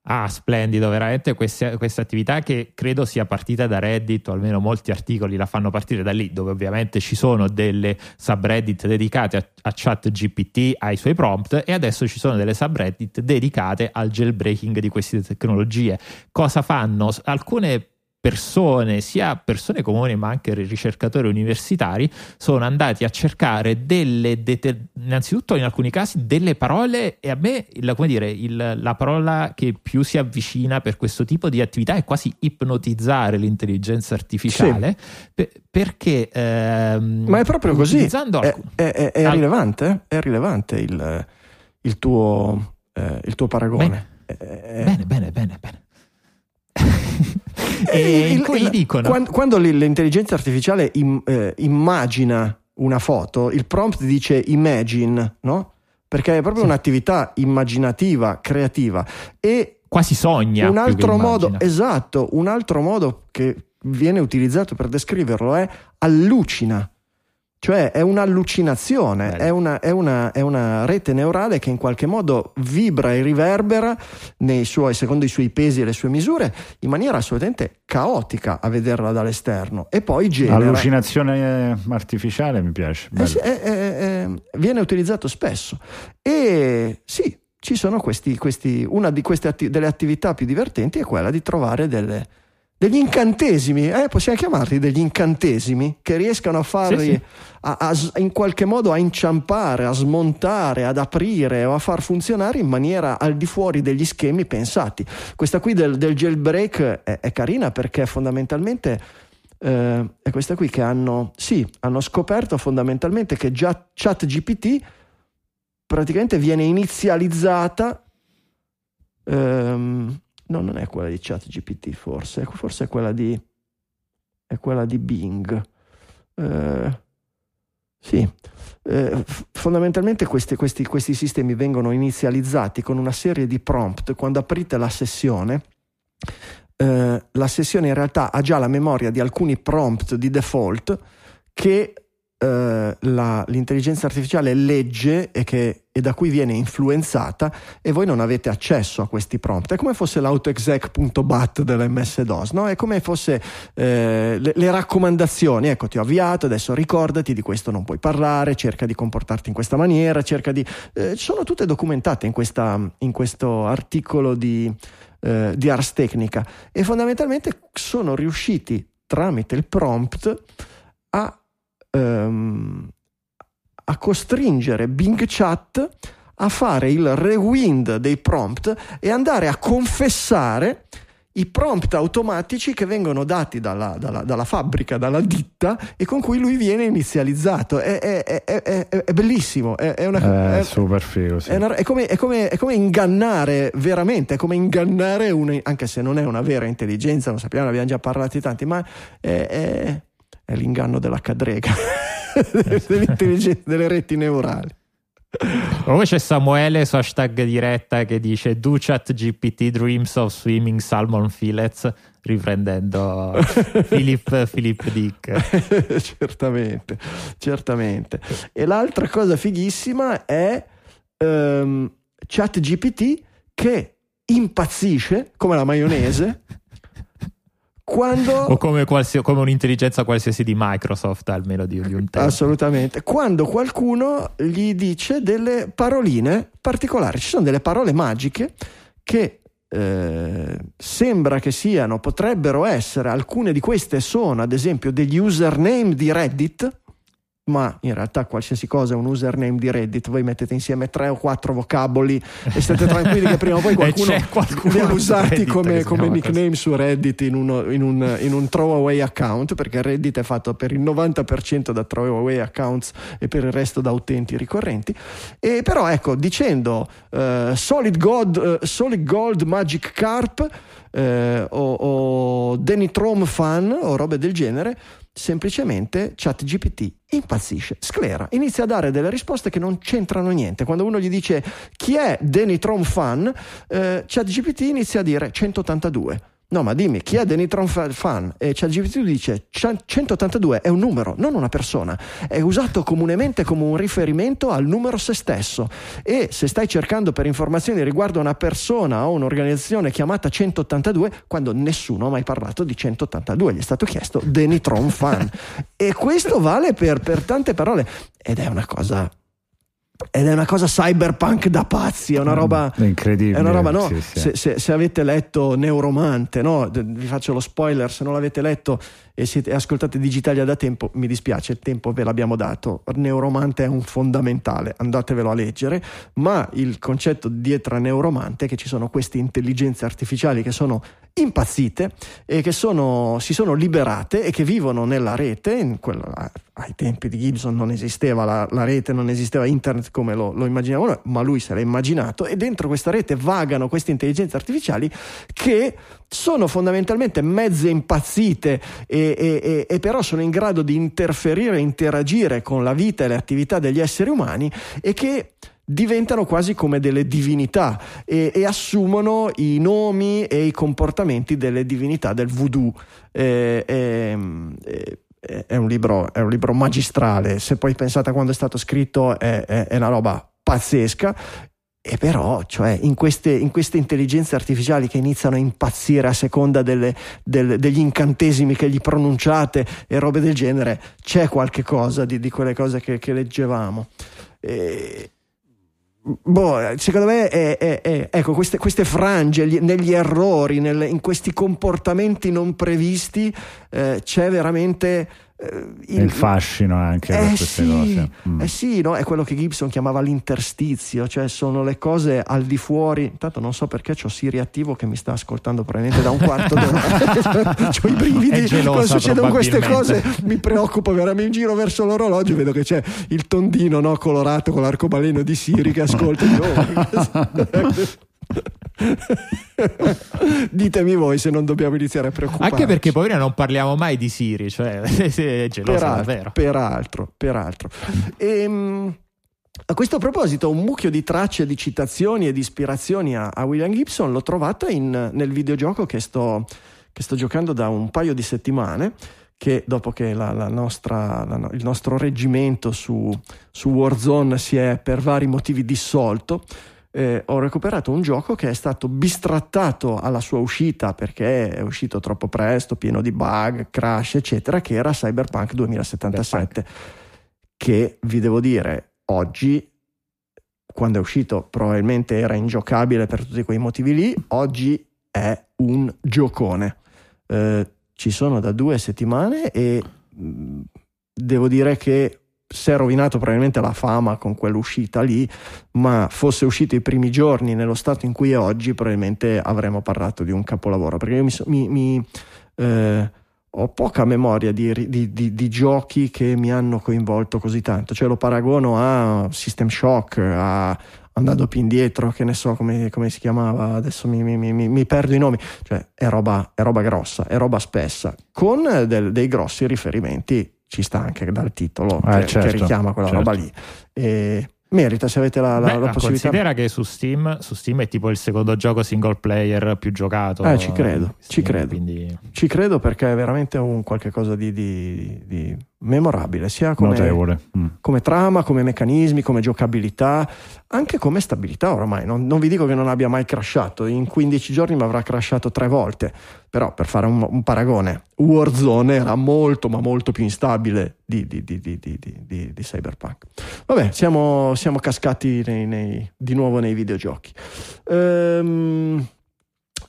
S2: Ah, splendido, veramente questa, attività che credo sia partita da Reddit, o almeno molti articoli la fanno partire da lì, dove ovviamente ci sono delle subreddit dedicate a, a chat GPT, ai suoi prompt, e adesso ci sono delle subreddit dedicate al jailbreaking di queste tecnologie. Cosa fanno? Alcune persone, sia persone comuni ma anche ricercatori universitari, sono andati a cercare delle, deter- innanzitutto in alcuni casi, delle parole e a me, il, come dire, il, la parola che più si avvicina per questo tipo di attività è quasi ipnotizzare l'intelligenza artificiale, sì. per, perché... Ehm,
S1: ma è proprio così, è, è, è, al- rilevante, è rilevante il, il, tuo, eh, il tuo paragone.
S2: Bene, bene, bene, bene. bene. E il, il, dicono
S1: quando, quando, l'intelligenza artificiale im, eh, immagina una foto, il prompt dice imagine, no? Perché è proprio sì. un'attività immaginativa, creativa e
S2: quasi sogna.
S1: Un altro modo, esatto, un altro modo che viene utilizzato per descriverlo è allucina. Cioè è un'allucinazione, è una, è, una, è una, rete neurale che in qualche modo vibra e riverbera suoi, secondo i suoi pesi e le sue misure in maniera assolutamente caotica a vederla dall'esterno. E poi genera...
S3: Allucinazione artificiale mi piace.
S1: Eh sì, viene utilizzato spesso. E sì, ci sono questi, questi una di queste atti, delle attività più divertenti è quella di trovare delle degli incantesimi, eh, possiamo chiamarli degli incantesimi, che riescano a farli sì, sì. A, a, in qualche modo a inciampare, a smontare, ad aprire o a far funzionare in maniera al di fuori degli schemi pensati. Questa qui del, del jailbreak è, è, carina perché fondamentalmente eh, è questa qui che hanno, sì, hanno scoperto fondamentalmente che già ChatGPT praticamente viene inizializzata. Ehm, No, non è quella di ChatGPT, forse, forse è quella di, è quella di Bing. Eh, sì, eh, fondamentalmente questi, questi, questi sistemi vengono inizializzati con una serie di prompt. Quando aprite la sessione, eh, la sessione in realtà ha già la memoria di alcuni prompt di default che eh, la, l'intelligenza artificiale legge e, che, e da cui viene influenzata e voi non avete accesso a questi prompt. È come fosse l'autoexec.bat dell'MS-DOS, no? è come fosse eh, le, le, raccomandazioni. Ecco, ti ho avviato, adesso ricordati di questo non puoi parlare, cerca di comportarti in questa maniera, cerca di... Eh, sono tutte documentate in, questa, in questo articolo di, eh, di Ars Technica e fondamentalmente sono riusciti tramite il prompt a ehm, a costringere Bing Chat a fare il rewind dei prompt e andare a confessare i prompt automatici che vengono dati dalla, dalla, dalla, fabbrica, dalla ditta e con cui lui viene inizializzato. È, è, è, è bellissimo, è, una,
S3: eh, super figo. Sì.
S1: Una, come, come, è, come, ingannare veramente, è come ingannare, una, anche se non è una vera intelligenza, lo sappiamo, ne abbiamo già parlati tanti, ma è, l'inganno della cadrega. dell'intelligenza delle reti neurali.
S2: Poi c'è Samuele su hashtag diretta che dice Do chat GPT dreams of swimming salmon fillets riprendendo Philip, Philip Dick.
S1: certamente, certamente. E l'altra cosa fighissima è um, chat GPT che impazzisce come la maionese quando...
S2: O come, qualsi... come, un'intelligenza qualsiasi di Microsoft, almeno di, di un tempo.
S1: Assolutamente. Quando qualcuno gli dice delle paroline particolari, ci sono delle parole magiche che eh, sembra che siano, potrebbero essere, alcune di queste sono ad esempio degli username di Reddit ma in realtà qualsiasi cosa è un username di Reddit, voi mettete insieme tre o quattro vocaboli e state tranquilli che prima o poi qualcuno, qualcuno li ha usati come, come nickname così. su Reddit in, uno, in, un, in, un, throwaway account, perché Reddit è fatto per il 90% da throwaway accounts e per il resto da utenti ricorrenti. E però ecco, dicendo uh, Solid, God, uh, Solid Gold Magic Carp uh, o, o Denitrom Fan o robe del genere, semplicemente ChatGPT impazzisce, sclera, inizia a dare delle risposte che non c'entrano niente. Quando uno gli dice chi è Danny Tron fan, eh, ChatGPT inizia a dire 182. No, ma dimmi, chi è Denitron Fan? E ChatGPT dice 182 è un numero, non una persona. È usato comunemente come un riferimento al numero se stesso. E se stai cercando per informazioni riguardo una persona o un'organizzazione chiamata 182, quando nessuno ha mai parlato di 182, gli è stato chiesto Denitron Fan. e questo vale per, per tante parole. Ed è una cosa ed è una cosa cyberpunk da pazzi, è una mm, roba
S3: incredibile.
S1: È una roba, no? Sì, sì. Se, se, se, avete letto Neuromante, no? vi faccio lo spoiler, se non l'avete letto e siete, ascoltate Digitalia da tempo, mi dispiace, il tempo ve l'abbiamo dato. Neuromante è un fondamentale, andatevelo a leggere, ma il concetto dietro a Neuromante è che ci sono queste intelligenze artificiali che sono impazzite e che sono, si sono liberate e che vivono nella rete, quella, ai tempi di Gibson non esisteva la, la rete, non esisteva internet come lo, lo immaginiamo ma lui se l'ha immaginato e dentro questa rete vagano queste intelligenze artificiali che sono fondamentalmente mezze impazzite e, e, e, però sono in grado di interferire interagire con la vita e le attività degli esseri umani e che diventano quasi come delle divinità e, e, assumono i nomi e i comportamenti delle divinità del voodoo. Eh, eh, è, è un libro, è un libro magistrale, se poi pensate a quando è stato scritto è, è, è una roba pazzesca e però, cioè, in queste, in queste, intelligenze artificiali che iniziano a impazzire a seconda delle, delle, degli incantesimi che gli pronunciate e robe del genere, c'è qualche cosa di, di quelle cose che, che leggevamo. E, boh, secondo me, è, è, è, ecco, queste, queste, frange gli, negli errori, nel, in questi comportamenti non previsti, eh, c'è veramente
S3: il, il, fascino anche eh, per queste
S1: sì,
S3: cose.
S1: Mm. Eh sì, no? è quello che Gibson chiamava l'interstizio, cioè sono le cose al di fuori. Intanto non so perché ho Siri attivo che mi sta ascoltando probabilmente da un quarto d'ora. ho i brividi quando succedono queste cose, mi preoccupo veramente. In giro verso l'orologio vedo che c'è il tondino no, colorato con l'arcobaleno di Siri che ascolta. Ditemi voi se non dobbiamo iniziare a preoccuparci.
S2: Anche perché poi non parliamo mai di Siri, cioè è gelosa
S1: peraltro,
S2: davvero.
S1: Peraltro, peraltro. Ehm, a questo proposito, un mucchio di tracce di citazioni e di ispirazioni a, a William Gibson l'ho trovata in, nel videogioco che sto, che sto, giocando da un paio di settimane. Che dopo che la, la nostra, la, il nostro reggimento su, su Warzone si è per vari motivi dissolto, eh, ho recuperato un gioco che è stato bistrattato alla sua uscita perché è uscito troppo presto, pieno di bug, crash, eccetera, che era Cyberpunk 2077, Cyberpunk. che vi devo dire oggi quando è uscito probabilmente era ingiocabile per tutti quei motivi lì, oggi è un giocone. Eh, ci sono da due settimane e mh, devo dire che si è rovinato probabilmente la fama con quell'uscita lì, ma fosse uscito i primi giorni nello stato in cui è oggi, probabilmente avremmo parlato di un capolavoro. Perché io mi, mi, mi eh, ho poca memoria di, di, di, di, giochi che mi hanno coinvolto così tanto. Cioè lo paragono a System Shock, a andando più indietro, che ne so come, come si chiamava, adesso mi, mi, perdo i nomi. Cioè è roba, è roba grossa, è roba spessa, con del, dei grossi riferimenti ci sta anche dal titolo eh, che, certo, che, richiama quella certo. roba lì. E merita se avete la, la, Beh, la possibilità.
S2: Considera che su Steam, su Steam, è tipo il secondo gioco single player più giocato.
S1: Eh, ci credo, Steam, ci credo. Quindi... Ci credo perché è veramente un qualche cosa di, di, di memorabile, sia come, mm. come, trama, come meccanismi, come giocabilità, anche come stabilità oramai. Non, non, vi dico che non abbia mai crashato, in 15 giorni mi avrà crashato tre volte, però per fare un, un paragone, Warzone era molto ma molto più instabile di, di, di, di Cyberpunk. Vabbè, siamo, siamo cascati nei, nei, di nuovo nei videogiochi. Ehm,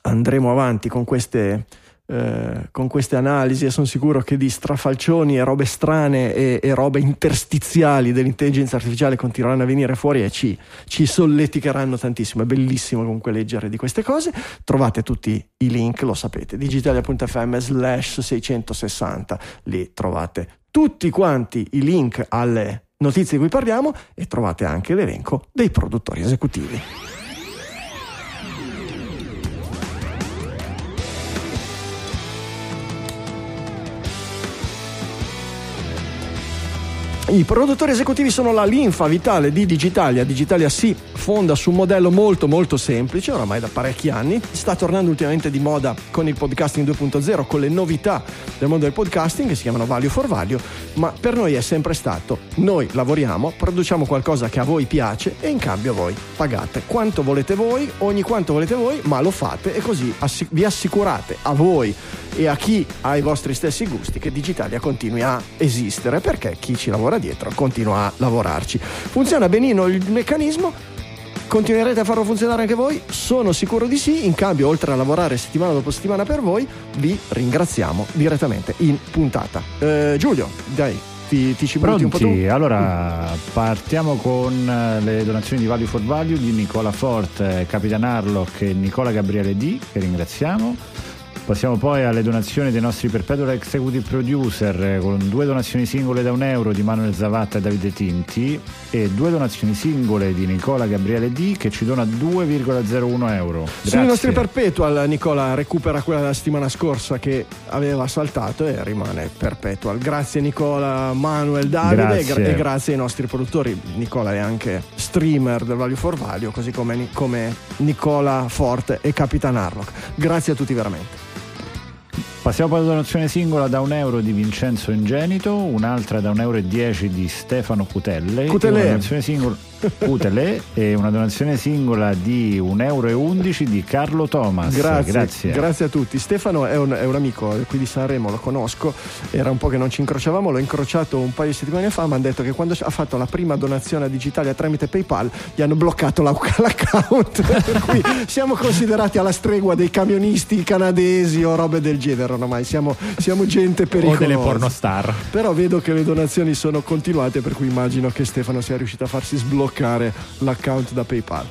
S1: andremo avanti con queste eh, con queste analisi e sono sicuro che di strafalcioni e robe strane e, e, robe interstiziali dell'intelligenza artificiale continueranno a venire fuori e ci, ci solleticheranno tantissimo. È bellissimo comunque leggere di queste cose. Trovate tutti i link, lo sapete, digitalia.fm slash 660, lì trovate tutti quanti i link alle notizie di cui parliamo e trovate anche l'elenco dei produttori esecutivi. I produttori esecutivi sono la linfa vitale di Digitalia. Digitalia si fonda su un modello molto molto semplice, oramai da parecchi anni. Sta tornando ultimamente di moda con il podcasting 2.0, con le novità del mondo del podcasting che si chiamano Value for Value, ma per noi è sempre stato noi lavoriamo, produciamo qualcosa che a voi piace e in cambio voi pagate quanto volete voi, ogni quanto volete voi, ma lo fate e così vi assicurate a voi e a chi ha i vostri stessi gusti che Digitalia continui a esistere perché chi ci lavora dietro continua a lavorarci. Funziona benino il meccanismo, Continuerete a farlo funzionare anche voi? Sono sicuro di sì. In cambio, oltre a lavorare settimana dopo settimana per voi, vi ringraziamo direttamente in puntata. Eh, Giulio, dai, ti, ti ci
S3: Pronti?
S1: un po' tu?
S3: Allora, partiamo con eh, le donazioni di Value for Value di Nicola Forte, Capitan Harlock e Nicola Gabriele D, che ringraziamo. Passiamo poi alle donazioni dei nostri perpetual executive producer eh, con due donazioni singole da un euro di Manuel Zavatta e Davide Tinti e due donazioni singole di Nicola Gabriele D che ci dona 2,01 euro. Grazie.
S1: Sui nostri perpetual Nicola recupera quella della settimana scorsa che aveva saltato e rimane perpetual. Grazie Nicola, Manuel, Davide grazie. E, gra- e, grazie ai nostri produttori. Nicola è anche streamer del Value for Value così come, come Nicola Forte e Capitan Harlock. Grazie a tutti veramente.
S3: Passiamo poi alla donazione singola da un euro di Vincenzo Ingenito, un'altra da un euro e dieci di Stefano Cutelle.
S1: Cutele.
S3: Una donazione singola, Cutele e una donazione singola di un euro e undici di Carlo Thomas.
S1: Grazie,
S3: Grazie.
S1: grazie a tutti. Stefano è un, è un amico qui di Sanremo, lo conosco, era un po' che non ci incrociavamo, l'ho incrociato un paio di settimane fa, mi hanno detto che quando ha fatto la prima donazione a Digitalia tramite PayPal gli hanno bloccato la- l'account, per cui siamo considerati alla stregua dei camionisti canadesi o robe del genere ormai, siamo, siamo gente
S2: O
S1: pericolosa.
S2: delle pornostar.
S1: Però vedo che le donazioni sono continuate, per cui immagino che Stefano sia riuscito a farsi sbloccare l'account da PayPal.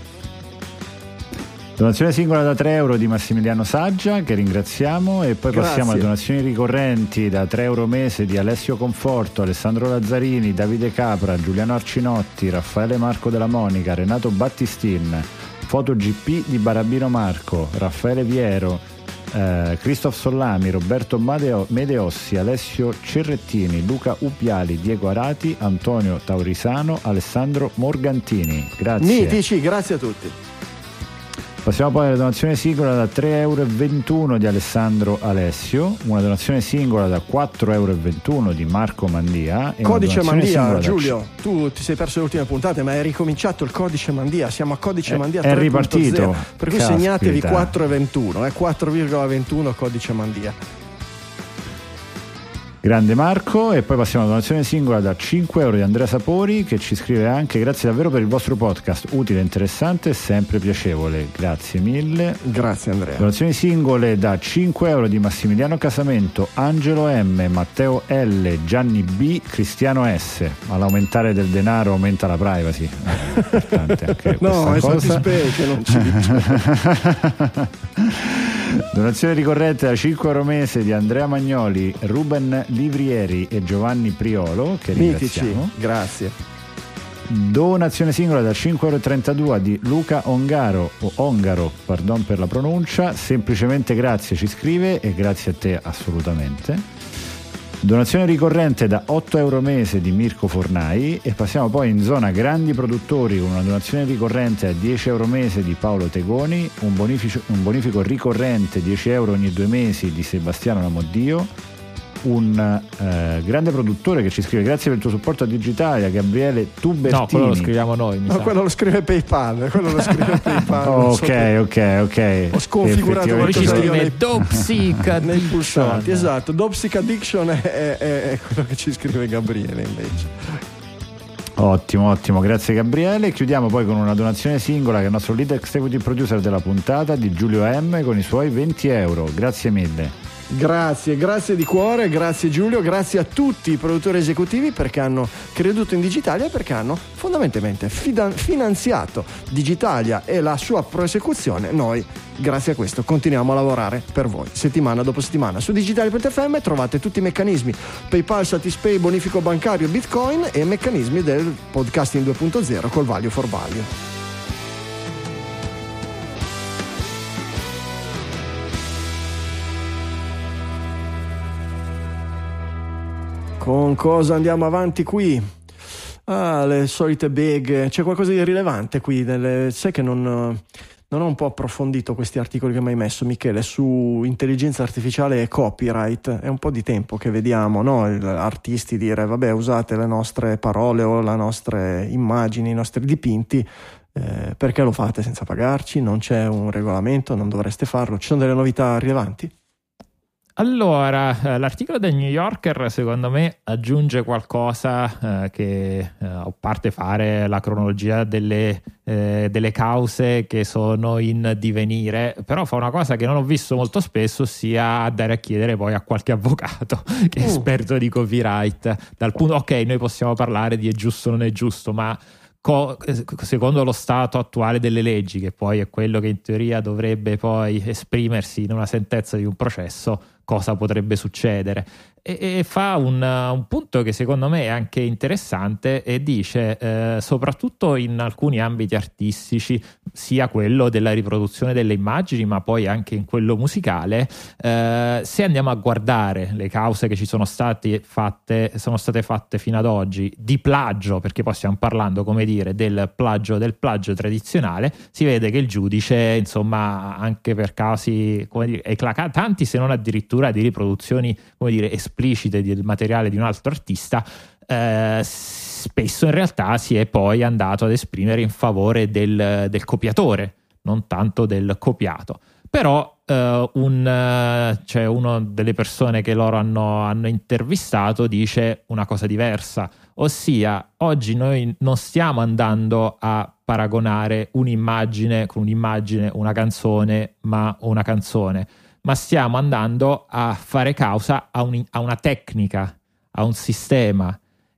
S3: Donazione singola da 3 euro di Massimiliano Saggia, che ringraziamo, e poi
S1: Grazie.
S3: passiamo alle donazioni ricorrenti da 3 euro mese di Alessio Conforto, Alessandro Lazzarini, Davide Capra, Giuliano Arcinotti, Raffaele Marco della Monica, Renato Battistin, Foto GP di Barabino Marco, Raffaele Viero, eh, Christoph Sollami, Roberto Madeo- Medeossi, Alessio Cerrettini, Luca Upiali, Diego Arati, Antonio Taurisano, Alessandro Morgantini. Grazie.
S1: Mitici, grazie a tutti.
S3: Passiamo poi alla donazione singola da 3,21 euro di Alessandro Alessio, una donazione singola da 4,21 euro di Marco Mandia.
S1: Codice Mandia,
S3: da
S1: Giulio, tu ti sei perso le ultime puntate, ma è ricominciato il codice Mandia. Siamo a codice
S3: È-
S1: Mandia
S3: è
S1: 3.0.
S3: ripartito.
S1: Per cui
S3: Caspita.
S1: segnatevi 4,21, eh, 4,21 codice Mandia.
S3: Grande Marco e poi passiamo alla donazione singola da 5 euro di Andrea Sapori che ci scrive anche grazie davvero per il vostro podcast, utile, interessante e sempre piacevole. Grazie mille.
S1: Grazie Andrea.
S3: Donazioni singole da 5 euro di Massimiliano Casamento, Angelo M, Matteo L, Gianni B, Cristiano S. All'aumentare del denaro aumenta la privacy. Anche
S1: No, è
S3: cosa.
S1: Satispay che non ci dice.
S3: Donazione ricorrente da 5 euro mese di Andrea Magnoli, Ruben Livrieri e Giovanni Priolo, che
S1: Mitici,
S3: ringraziamo.
S1: grazie.
S3: Donazione singola da 5,32 euro di Luca Ongaro, o Ongaro, pardon per la pronuncia, semplicemente grazie ci scrive e grazie a te assolutamente. Donazione ricorrente da 8 euro mese di Mirko Fornai e passiamo poi in zona grandi produttori con una donazione ricorrente a 10 euro mese di Paolo Tegoni, un bonificio- un bonifico ricorrente 10 euro ogni due mesi di Sebastiano Lamodio, un eh, grande produttore che ci scrive grazie per il tuo supporto a Digitalia, Gabriele Tubertini.
S2: No, quello lo scriviamo noi. Mi
S1: No,
S2: sa.
S1: quello lo scrive PayPal, quello lo scrive PayPal. non so
S3: ok, ok, ok.
S1: Ho sconfigurato
S2: Poi
S1: qualcosa
S2: ci scrive
S1: nei-
S2: Dopsic
S1: nei
S2: Addiction.
S1: pulsanti, esatto. Dopsic Addiction è, è- è quello che ci scrive Gabriele invece.
S3: Ottimo, ottimo, grazie Gabriele. Chiudiamo poi con una donazione singola che è il nostro lead executive producer della puntata di Giulio M con i suoi 20 euro. Grazie mille.
S1: Grazie, grazie di cuore, grazie Giulio, grazie a tutti i produttori esecutivi perché hanno creduto in Digitalia e perché hanno fondamentalmente fidan- finanziato Digitalia e la sua prosecuzione. Noi, grazie a questo, continuiamo a lavorare per voi settimana dopo settimana. Su digitali.fm trovate tutti i meccanismi PayPal, Satispay, bonifico bancario, Bitcoin e meccanismi del podcasting 2.0 col value for value. Con cosa andiamo avanti qui? Ah, le solite beghe. C'è qualcosa di rilevante qui? Nelle... Sai che non, non ho un po' approfondito questi articoli che mi hai messo, Michele, su intelligenza artificiale e copyright. È un po' di tempo che vediamo no? Artisti dire, vabbè, usate le nostre parole o le nostre immagini, i nostri dipinti. eh, perché lo fate senza pagarci? Non c'è un regolamento, non dovreste farlo. Ci sono delle novità rilevanti?
S2: Allora, eh, l'articolo del New Yorker secondo me aggiunge qualcosa eh, che, eh, a parte fare la cronologia delle, eh, delle cause che sono in divenire, però fa una cosa che non ho visto molto spesso, ossia andare a chiedere poi a qualche avvocato che è
S1: Uh.
S2: esperto di copyright. Dal punto, ok, noi possiamo parlare di è giusto o non è giusto, ma co- secondo lo stato attuale delle leggi, che poi è quello che in teoria dovrebbe poi esprimersi in una sentenza di un processo, cosa potrebbe succedere. E, fa un, un punto che secondo me è anche interessante e dice, eh, soprattutto in alcuni ambiti artistici, sia quello della riproduzione delle immagini, ma poi anche in quello musicale, eh, se andiamo a guardare le cause che ci sono state fatte, sono state fatte fino ad oggi di plagio, perché poi stiamo parlando, come dire, del plagio del plagio tradizionale, si vede che il giudice, insomma, anche per casi come dire, eclatanti, se non addirittura di riproduzioni come dire, esplicite del materiale di un altro artista, eh, spesso in realtà si è poi andato ad esprimere in favore del, del copiatore, non tanto del copiato. Però uh, un, uh, cioè una delle persone che loro hanno, hanno, intervistato dice una cosa diversa, ossia oggi noi non stiamo andando a paragonare un'immagine con un'immagine, una canzone, ma una canzone, ma stiamo andando a fare causa a, un, a una tecnica, a un sistema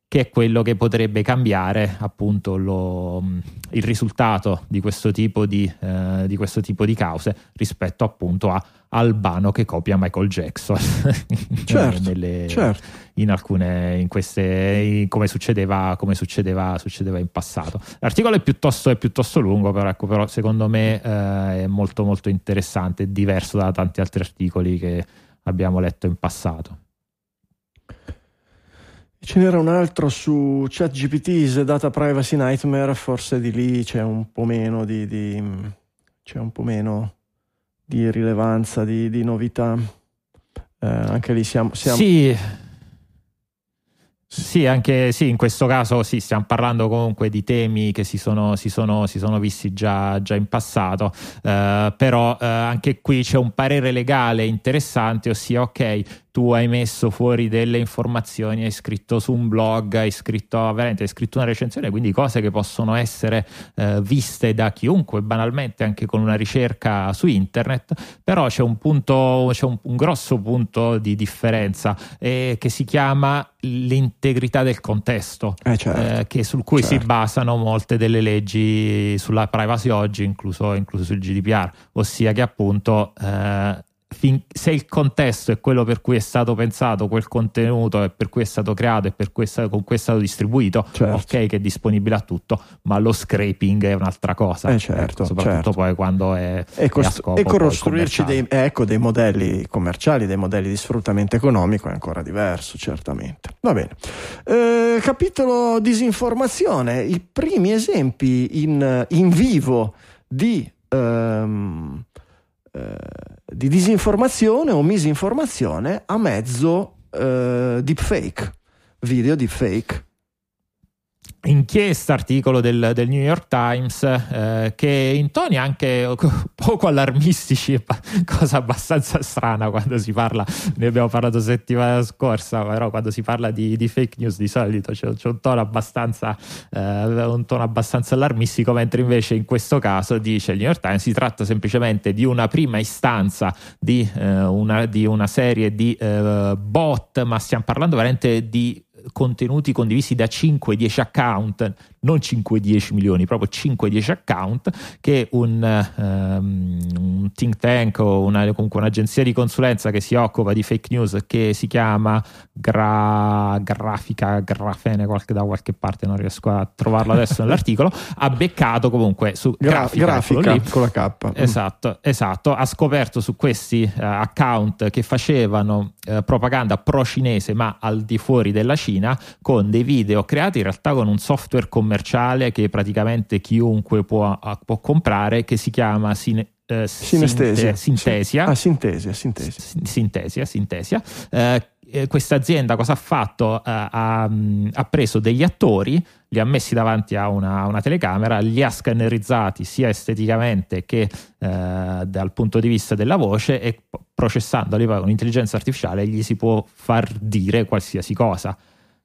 S2: che è quello che potrebbe cambiare appunto lo, il risultato di questo, tipo di, eh, di questo tipo di cause rispetto appunto a Albano che copia Michael Jackson.
S1: Certo,
S2: nelle,
S1: certo.
S2: in alcune in queste in, come, succedeva, come succedeva, succedeva, in passato. L'articolo è piuttosto, è piuttosto lungo però, ecco, però secondo me eh, è molto molto interessante diverso da tanti altri articoli che abbiamo letto in passato
S1: Ce n'era un altro su ChatGPT, Data Privacy Nightmare, forse di lì c'è un po' meno di, di, po meno di rilevanza, di, di novità. Eh, anche lì siamo, siamo...
S2: Sì. Sì, anche sì, in questo caso sì, stiamo parlando comunque di temi che si sono, si sono, si sono visti già, già, in passato, eh, però eh, anche qui c'è un parere legale interessante, ossia ok, tu hai messo fuori delle informazioni, hai scritto su un blog, hai scritto, veramente, hai scritto una recensione, quindi cose che possono essere eh, viste da chiunque, banalmente anche con una ricerca su internet, però c'è un punto, c'è un, un grosso punto di differenza eh, che si chiama l'integrità del contesto,
S1: eh certo,
S2: eh, che, sul cui
S1: certo.
S2: si basano molte delle leggi sulla privacy oggi, incluso, incluso sul GDPR, ossia che appunto eh, se il contesto è quello per cui è stato pensato quel contenuto e per cui è stato creato e per cui è stato, con cui è stato distribuito,
S1: certo.
S2: ok che è disponibile a tutto, ma lo scraping è un'altra cosa.
S1: Eh certo,
S2: ecco, soprattutto
S1: certo.
S2: poi quando è,
S1: e, cost-
S2: è
S1: e costruirci dei, ecco, dei modelli commerciali, dei modelli di sfruttamento economico è ancora diverso, certamente. Va bene. Eh, capitolo disinformazione, i primi esempi in, in vivo di... eh, di disinformazione o misinformazione a mezzo eh, deepfake, video deepfake.
S2: Inchiesta, articolo del, del, New York Times, eh, che in toni anche poco allarmistici, cosa abbastanza strana quando si parla, ne abbiamo parlato settimana scorsa, però quando si parla di, di fake news di solito c'è, c'è un, tono abbastanza, eh, un tono abbastanza allarmistico, mentre invece in questo caso dice il New York Times si tratta semplicemente di una prima istanza di, eh, una, di una, serie di eh, bot, ma stiamo parlando veramente di contenuti condivisi da 5-10 account, non 5-10 milioni, proprio 5-10 account, che un, um, un think tank o una, comunque un'agenzia di consulenza che si occupa di fake news che si chiama Gra, Grafica Grafene qualche, da qualche parte, non riesco a trovarlo adesso nell'articolo, ha beccato comunque su
S1: Gra-
S2: Grafica,
S1: grafica con la K.
S2: Esatto, esatto, ha scoperto su questi uh, account che facevano uh, propaganda pro-cinese ma al di fuori della Cina con dei video creati in realtà con un software commerciale che praticamente chiunque può, può comprare che si chiama Sine, eh,
S1: Sinestesia.
S2: Sintesia.
S1: Ah, Sintesia, Sintesia.
S2: Sintesia, Sintesia. Eh, questa azienda cosa ha fatto? Uh, ha, ha, preso degli attori, li ha messi davanti a una, una, telecamera, li ha scannerizzati sia esteticamente che uh, dal punto di vista della voce e processandoli con intelligenza artificiale gli si può far dire qualsiasi cosa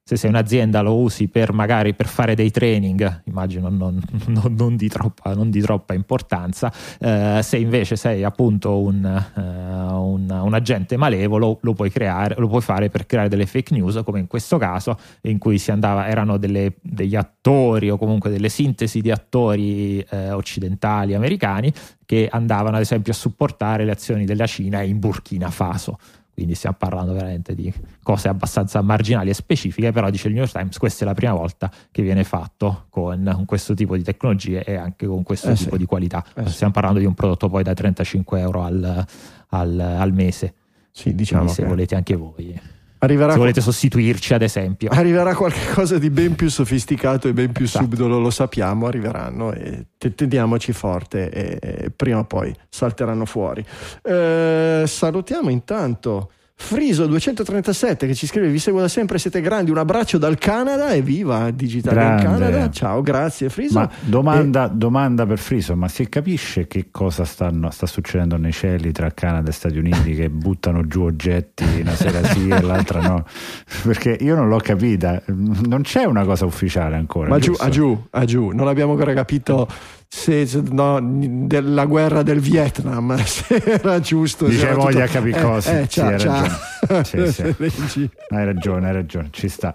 S2: se sei un'azienda lo usi per magari per fare dei training, immagino non, non, non, di, troppa, non di, troppa, importanza, eh, se invece sei appunto un, uh, un, un, agente malevolo lo puoi, creare, lo puoi fare per creare delle fake news, come in questo caso in cui andava, erano delle, degli attori o comunque delle sintesi di attori eh, occidentali, americani, che andavano ad esempio a supportare le azioni della Cina in Burkina Faso quindi stiamo parlando veramente di cose abbastanza marginali e specifiche, però dice il New York Times questa è la prima volta che viene fatto con questo tipo di tecnologie e anche con questo
S1: eh
S2: tipo
S1: sì.
S2: di qualità.
S1: Eh
S2: stiamo
S1: sì.
S2: parlando di un prodotto poi da 35 euro al, al, al mese.
S1: Sì, diciamo
S2: quindi se volete anche voi.
S1: Arriverà
S2: se volete sostituirci, ad esempio,
S1: arriverà qualcosa di ben più sofisticato e ben più
S2: Esatto.
S1: subdolo, lo sappiamo, arriveranno e te- teniamoci forte e, e prima o poi salteranno fuori. Eh, salutiamo intanto Friso 237 che ci scrive vi seguo da sempre siete grandi un abbraccio dal Canada e viva Digital in Canada. Ciao grazie Friso.
S3: Ma domanda, e... domanda, per Friso ma si capisce che cosa stanno, sta succedendo nei cieli tra Canada e Stati Uniti che buttano giù oggetti una sera sì e l'altra no? Perché io non l'ho capita. Non c'è una cosa ufficiale ancora
S1: ma giù, a giù, a giù. Non abbiamo ancora capito se, no, della guerra del Vietnam se era giusto
S3: dice
S1: era
S3: voglia tutto... capire cose eh, eh, sì, hai, ragione. Sì, sì. hai ragione hai ragione ci sta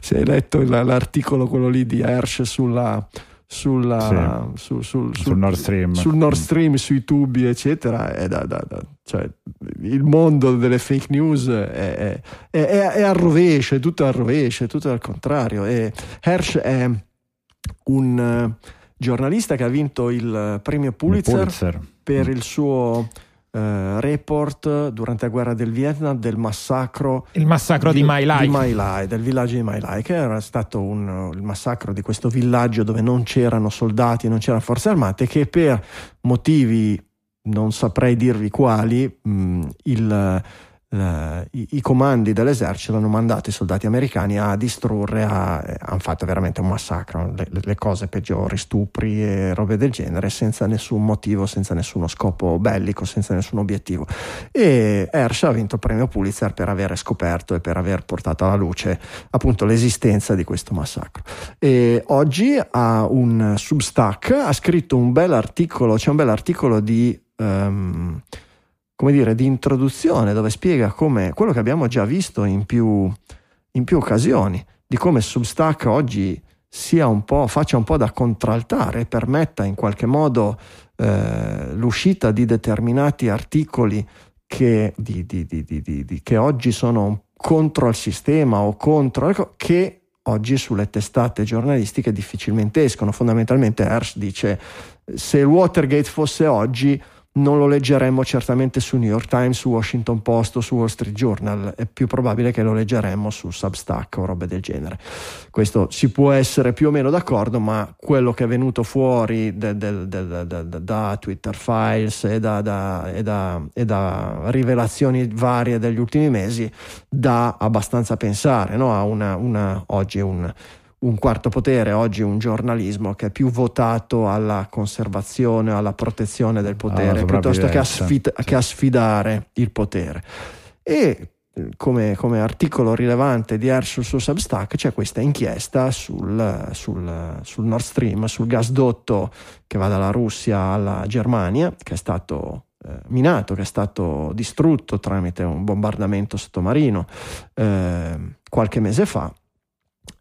S1: se hai letto l'articolo quello lì di Hersh sulla sulla, su, sul,
S3: sul, sul, Nord Stream,
S1: sul Nord Stream sui tubi, eccetera. È da, da, da, cioè, il mondo delle fake news è, è, è, è al rovescio, è tutto al rovescio, è tutto al contrario. E Hersh è un giornalista che ha vinto il premio Pulitzer, il Pulitzer. per mm. il suo Uh, report durante la guerra del Vietnam del massacro
S2: il massacro di, di My Lai.
S1: Di My Lai del villaggio di My Lai che era stato un, il massacro di questo villaggio dove non c'erano soldati non c'erano forze armate che per motivi non saprei dirvi quali mh, mm, il Uh, i, i, comandi dell'esercito hanno mandato i soldati americani a distrurre, a, eh, hanno fatto veramente un massacro, le, le, cose peggiori, stupri e robe del genere, senza nessun motivo, senza nessuno scopo bellico, senza nessun obiettivo. E Hersh ha vinto il premio Pulitzer per aver scoperto e per aver portato alla luce appunto l'esistenza di questo massacro. E oggi ha un Substack, ha scritto un bel articolo, c'è un bel articolo di... Um, come dire, di introduzione dove spiega come quello che abbiamo già visto in più, in più occasioni, di come Substack oggi sia un po', faccia un po' da contraltare e permetta in qualche modo eh, l'uscita di determinati articoli che, di, di, di, che, oggi sono contro il sistema o contro che oggi sulle testate giornalistiche difficilmente escono. Fondamentalmente Hersh dice se il Watergate fosse oggi non lo leggeremmo certamente su New York Times, su Washington Post o su Wall Street Journal, è più probabile che lo leggeremmo su Substack o robe del genere. Questo si può essere più o meno d'accordo, ma quello che è venuto fuori de, de, de, da Twitter Files e da, e, da, e da, rivelazioni varie degli ultimi mesi dà abbastanza pensare, no? a una, una, oggi un un quarto potere, oggi un giornalismo che è più votato alla conservazione, alla protezione del potere, piuttosto che a, sfid- sì. che a, sfidare il potere. E come, come articolo rilevante di Herschel su Substack c'è questa inchiesta sul, sul, sul, Nord Stream, sul gasdotto che va dalla Russia alla Germania, che è stato eh, minato, che è stato distrutto tramite un bombardamento sottomarino eh, qualche mese fa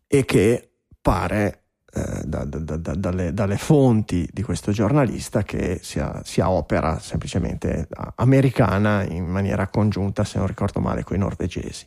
S1: e che pare eh, da, da, da, dalle, dalle, fonti di questo giornalista che sia, sia, opera semplicemente americana in maniera congiunta, se non ricordo male, con i norvegesi.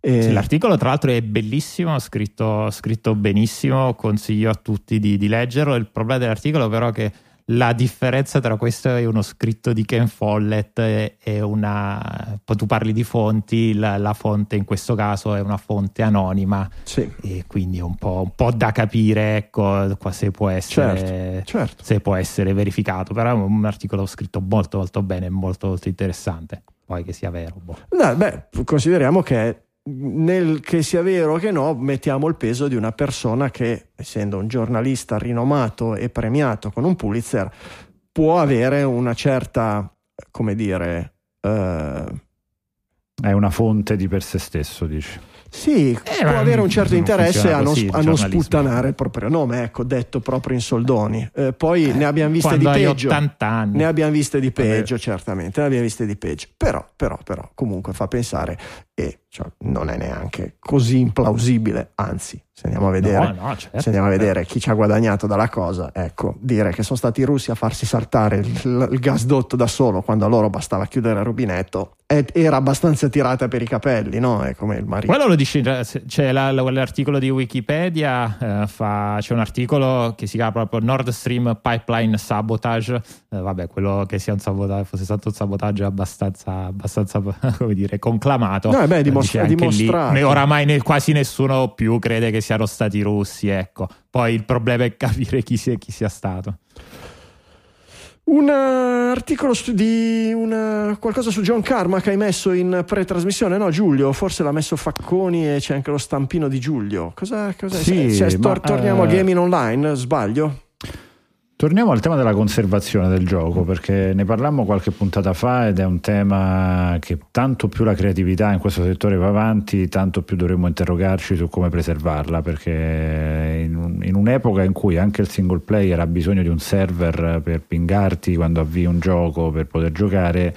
S2: E... Sì, l'articolo tra l'altro è bellissimo, scritto, scritto benissimo, consiglio a tutti di, di leggerlo. Il problema dell'articolo però è che la differenza tra questo e uno scritto di Ken Follett è una. Poi tu parli di fonti, la, la, fonte in questo caso è una fonte anonima, sì. e quindi è un po', un po', da capire ecco, se, può essere, certo, certo. se può essere verificato. Però è un articolo scritto molto, molto bene, molto, molto interessante. Poi che sia vero. Boh.
S1: No, beh, consideriamo che nel che sia vero che no, mettiamo il peso di una persona che, essendo un giornalista rinomato e premiato con un Pulitzer, può avere una certa, come dire... Eh...
S3: È una fonte di per sé stesso, dici.
S1: Sì, eh, può avere un certo interesse a non, così, a non sputtanare il proprio nome, ecco, detto proprio in soldoni. Eh, poi eh, ne abbiamo viste di peggio.
S2: 80 anni.
S1: Ne abbiamo viste di peggio, Vabbè. certamente, ne abbiamo viste di peggio. Però, però, però, comunque fa pensare e cioè, non è neanche così implausibile, anzi, se andiamo a vedere, no, no, certo, se andiamo a vedere chi ci ha guadagnato dalla cosa, ecco, dire che sono stati i russi a farsi saltare il, il gasdotto da solo quando a loro bastava chiudere il rubinetto, era abbastanza tirata per i capelli, no? È come il marito.
S2: Quello lo dice, c'è la, l'articolo di Wikipedia, eh, fa, c'è un articolo che si chiama proprio Nord Stream Pipeline Sabotage, eh, vabbè, quello che sia un sabotaggio, fosse stato un sabotaggio abbastanza, abbastanza come dire, conclamato.
S1: No, beh, dimostra- dimostrato.
S2: Lì, oramai ne, quasi nessuno più crede che siano stati russi, ecco. Poi il problema è capire chi sia, chi sia stato.
S1: Un uh, articolo su, di una, qualcosa su John Karma che hai messo in pre-trasmissione, no Giulio? Forse l'ha messo Facconi e c'è anche lo stampino di Giulio. Cosa, cosa
S3: sì,
S1: se,
S3: ma,
S1: torniamo uh, a gaming online, sbaglio?
S3: Torniamo al tema della conservazione del gioco, perché ne parlammo qualche puntata fa ed è un tema che tanto più la creatività in questo settore va avanti, tanto più dovremmo interrogarci su come preservarla, perché in, un, in un'epoca in cui anche il single player ha bisogno di un server per pingarti quando avvii un gioco per poter giocare,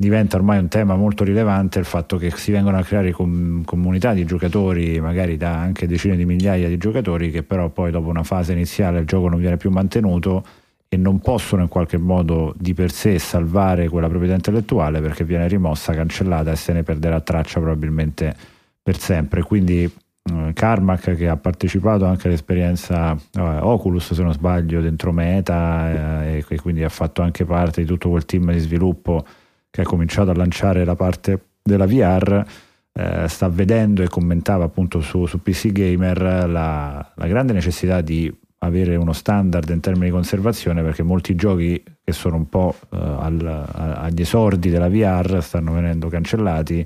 S3: diventa ormai un tema molto rilevante il fatto che si vengono a creare com- comunità di giocatori, magari da anche decine di migliaia di giocatori, che però poi dopo una fase iniziale il gioco non viene più mantenuto e non possono in qualche modo di per sé salvare quella proprietà intellettuale perché viene rimossa, cancellata e se ne perderà traccia probabilmente per sempre. Quindi eh, Carmack che ha partecipato anche all'esperienza eh, Oculus se non sbaglio dentro Meta eh, e quindi ha fatto anche parte di tutto quel team di sviluppo che ha cominciato a lanciare la parte della VR, eh, sta vedendo e commentava appunto su, su PC Gamer la, la, grande necessità di avere uno standard in termini di conservazione perché molti giochi che sono un po' eh, al, agli esordi della VR stanno venendo cancellati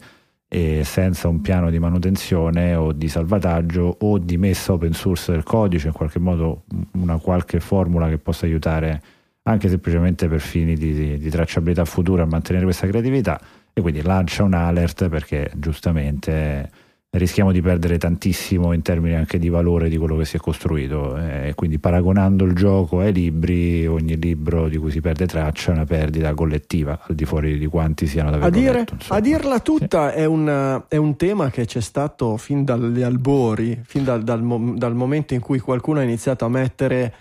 S3: e senza un piano di manutenzione o di salvataggio o di messa open source del codice, in qualche modo una qualche formula che possa aiutare anche semplicemente per fini di, di, di tracciabilità futura a mantenere questa creatività e quindi lancia un alert perché giustamente rischiamo di perdere tantissimo in termini anche di valore di quello che si è costruito e eh, quindi paragonando il gioco ai libri ogni libro di cui si perde traccia è una perdita collettiva al di fuori di quanti siano davvero
S1: a, dire,
S3: letto,
S1: a dirla tutta sì. è, un, è, un, tema che c'è stato fin dagli albori fin dal, dal, dal momento in cui qualcuno ha iniziato a mettere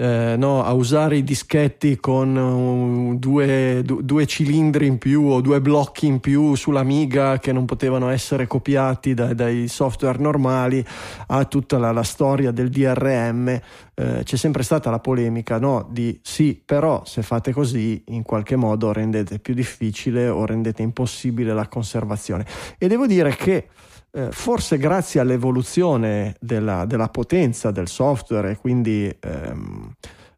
S1: eh, no, a usare i dischetti con uh, due, du, due, cilindri in più o due blocchi in più sull'Amiga che non potevano essere copiati da, dai software normali a tutta la, la storia del DRM. Eh, c'è sempre stata la polemica no, di sì, però se fate così in qualche modo rendete più difficile o rendete impossibile la conservazione. E devo dire che eh, forse grazie all'evoluzione della, della, potenza del software e quindi ehm,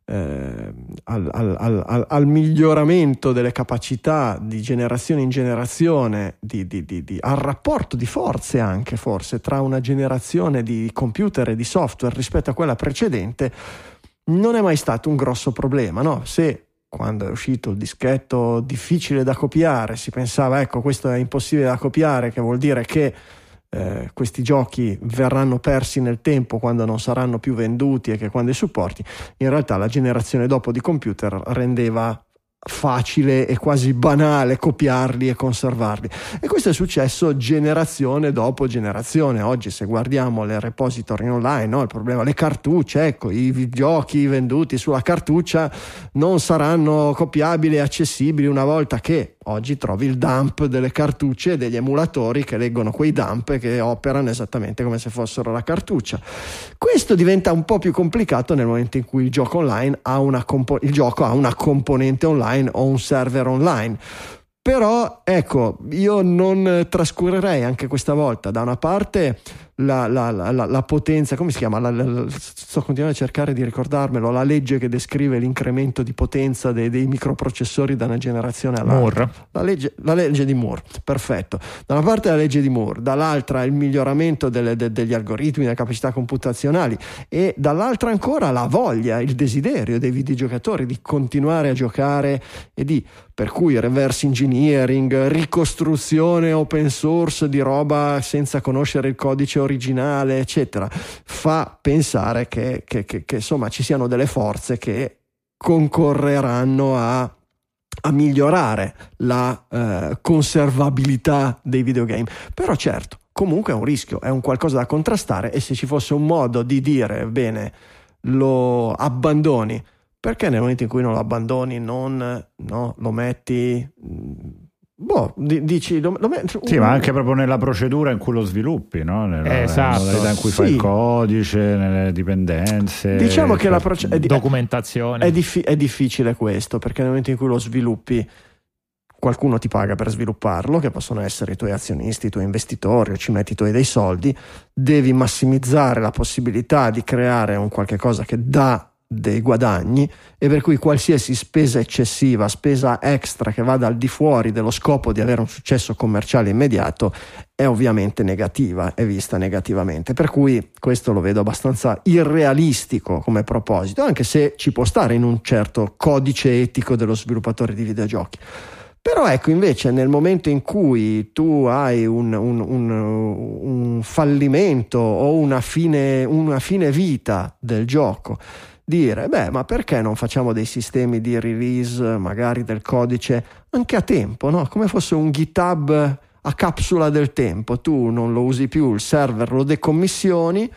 S1: eh, al, al, al, al, miglioramento delle capacità di generazione in generazione, di, di, di, al rapporto di forze anche forse tra una generazione di computer e di software rispetto a quella precedente, non è mai stato un grosso problema. No? Se quando è uscito il dischetto difficile da copiare si pensava ecco questo è impossibile da copiare, che vuol dire che eh, questi giochi verranno persi nel tempo quando non saranno più venduti e che quando i supporti, in realtà la generazione dopo di computer rendeva facile e quasi banale copiarli e conservarli e questo è successo generazione dopo generazione oggi se guardiamo le repository online no? il problema le cartucce ecco i giochi venduti sulla cartuccia non saranno copiabili e accessibili una volta che oggi trovi il dump delle cartucce e degli emulatori che leggono quei dump e che operano esattamente come se fossero la cartuccia. Questo diventa un po' più complicato nel momento in cui il gioco, online ha una compo- ha una componente online o un server online. Però ecco, io non trascurerei anche questa volta da una parte la, la, la, la, potenza, come si chiama? sto continuando a cercare di ricordarmelo, la legge che descrive l'incremento di potenza dei, dei microprocessori da una generazione all'altra. Legge, la legge di Moore, perfetto. Da una parte la legge di Moore, dall'altra il miglioramento delle, de, degli algoritmi, delle capacità computazionali e dall'altra ancora la voglia, il desiderio dei videogiocatori di continuare a giocare e di per cui reverse engineering, ricostruzione open source di roba senza conoscere il codice originale originale, eccetera, fa pensare che, che, che, che insomma ci siano delle forze che concorreranno a, a migliorare la eh, conservabilità dei videogame. Però certo, comunque è un rischio, è un qualcosa da contrastare e se ci fosse un modo di dire bene lo abbandoni, perché nel momento in cui non lo abbandoni non no, lo metti Boh, dici, lo, lo
S3: sì, ma anche proprio nella procedura in cui lo sviluppi, no? nella,
S2: esatto.
S3: nella in cui sì. fai il codice, nelle dipendenze.
S1: Diciamo che la proce-
S2: è di- documentazione
S1: è, diffi- è difficile questo perché nel momento in cui lo sviluppi qualcuno ti paga per svilupparlo, che possono essere i tuoi azionisti, i tuoi investitori, o ci metti i tuoi dei soldi, devi massimizzare la possibilità di creare un qualche cosa che dà dei guadagni e per cui qualsiasi spesa eccessiva, spesa extra che vada al di fuori dello scopo di avere un successo commerciale immediato è ovviamente negativa, è vista negativamente. Per cui questo lo vedo abbastanza irrealistico come proposito, anche se ci può stare in un certo codice etico dello sviluppatore di videogiochi. Però ecco invece nel momento in cui tu hai un, un, un, un fallimento o una fine, una fine vita del gioco, dire, beh, ma perché non facciamo dei sistemi di release magari del codice anche a tempo, no? come fosse un GitHub a capsula del tempo, tu non lo usi più, il server lo decommissioni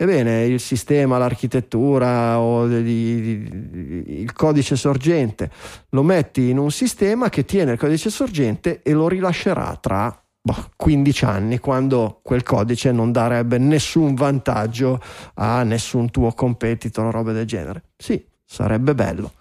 S1: Ebbene, il sistema, l'architettura o il codice sorgente lo metti in un sistema che tiene il codice sorgente e lo rilascerà tra 15 boh, anni quando quel codice non darebbe nessun vantaggio a nessun tuo competitor o roba del genere. Sì, sarebbe bello.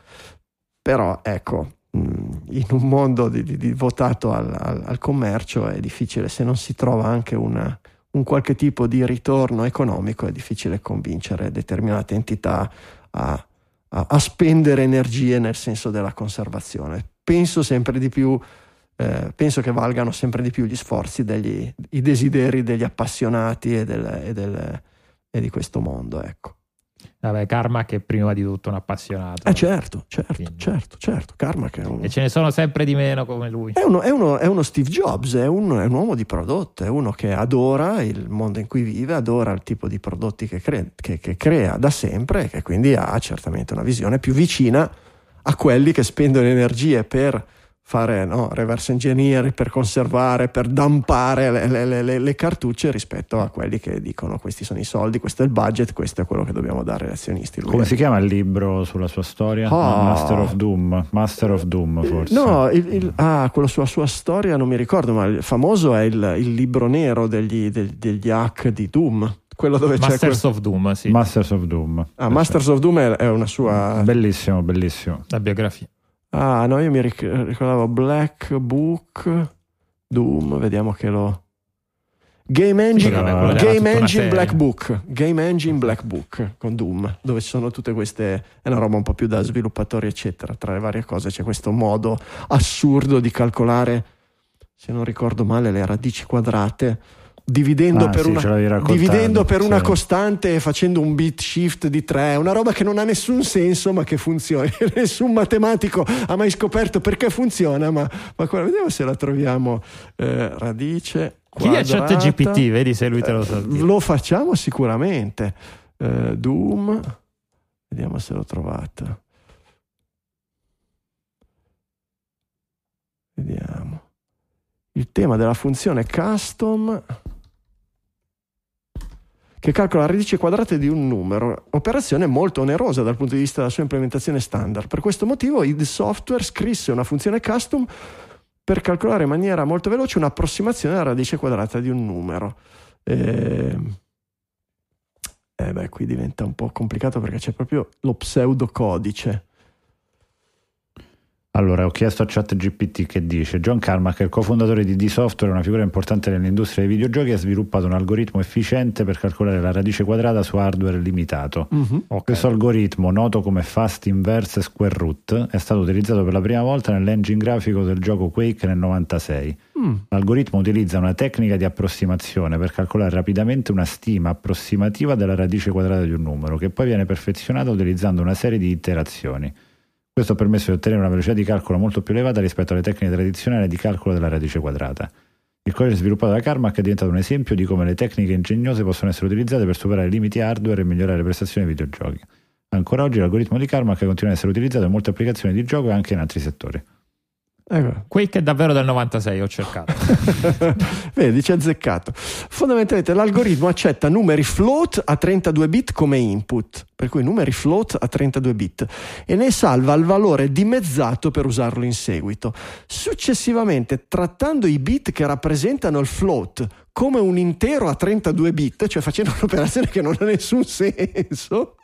S1: Però ecco, in un mondo di, di, di votato al, al, al commercio è difficile se non si trova anche una un qualche tipo di ritorno economico è difficile convincere determinate entità a, a, a spendere energie nel senso della conservazione. Penso sempre di più, eh, penso che valgano sempre di più gli sforzi, degli, i desideri degli appassionati e, del, e, del, e di questo mondo. Ecco.
S2: Vabbè, Carmack è prima di tutto un appassionato.
S1: Eh certo, certo, Quindi. certo, certo. Carmack è un...
S2: E ce ne sono sempre di meno come lui.
S1: È uno, è uno, è uno Steve Jobs, è un, è un, uomo di prodotto, è uno che adora il mondo in cui vive, adora il tipo di prodotti che, cre- che, che crea da sempre e che quindi ha certamente una visione più vicina a quelli che spendono energie per fare no, reverse engineering per conservare, per dampare le, le, le, le, cartucce rispetto a quelli che dicono questi sono i soldi, questo è il budget, questo è quello che dobbiamo dare agli azionisti.
S3: Lui Come è... si chiama il libro sulla sua storia? Oh. Master of Doom, Master of Doom forse.
S1: No, il, il, ah, quello sulla sua storia non mi ricordo, ma il famoso è il, il libro nero degli, degli, degli hack di Doom quello dove
S2: Masters
S1: c'è
S2: of Doom, sì.
S3: Masters of Doom.
S1: Ah, Masters of Doom è una sua
S3: bellissimo, bellissimo.
S2: La biografia.
S1: Ah, no, io mi ricordavo Black Book Doom, vediamo che lo... Game Engine, no, Game Engine Black Book, Game Engine Black Book con Doom, dove ci sono tutte queste, è una roba un po' più da sviluppatori, eccetera. Tra le varie cose c'è questo modo assurdo di calcolare, se non ricordo male, le radici quadrate dividendo, ah, per, sì, una, dividendo per sì. una, costante e facendo un bit shift di 3, una roba che non ha nessun senso ma che funziona. nessun matematico ha mai scoperto perché funziona, ma, ma quella, vediamo se la troviamo. Eh, radice. Quadrata.
S2: Chi è chat GPT? Vedi se lui te lo sa.
S1: Eh, lo facciamo sicuramente. Eh, Doom, vediamo se l'ho trovata. Vediamo. Il tema della funzione custom che calcola la radice quadrata di un numero, operazione molto onerosa dal punto di vista della sua implementazione standard. Per questo motivo id Software scrisse una funzione custom per calcolare in maniera molto veloce un'approssimazione alla radice quadrata di un numero. E... Eh beh, qui diventa un po' complicato perché c'è proprio lo pseudocodice.
S3: Allora, ho chiesto a ChatGPT che dice: John Carmack, il cofondatore di D-Software, una figura importante nell'industria dei videogiochi, ha sviluppato un algoritmo efficiente per calcolare la radice quadrata su hardware limitato. Uh-huh. Okay. Questo algoritmo, noto come Fast Inverse Square Root, è stato utilizzato per la prima volta nell'engine grafico del gioco Quake nel 96. Mm. L'algoritmo utilizza una tecnica di approssimazione per calcolare rapidamente una stima approssimativa della radice quadrata di un numero, che poi viene perfezionata utilizzando una serie di iterazioni. Questo ha permesso di ottenere una velocità di calcolo molto più elevata rispetto alle tecniche tradizionali di calcolo della radice quadrata. Il codice sviluppato da Carmack è diventato un esempio di come le tecniche ingegnose possono essere utilizzate per superare limiti hardware e migliorare le prestazioni dei videogiochi. Ancora oggi l'algoritmo di Carmack continua ad essere utilizzato in molte applicazioni di gioco e anche in altri settori.
S2: Ecco. Quake è davvero del 96, ho cercato.
S1: Vedi, ci ha azzeccato. Fondamentalmente l'algoritmo accetta numeri float a 32 bit come input, per cui numeri float a 32 bit, e ne salva il valore dimezzato per usarlo in seguito. Successivamente, trattando i bit che rappresentano il float come un intero a 32 bit, cioè facendo un'operazione che non ha nessun senso,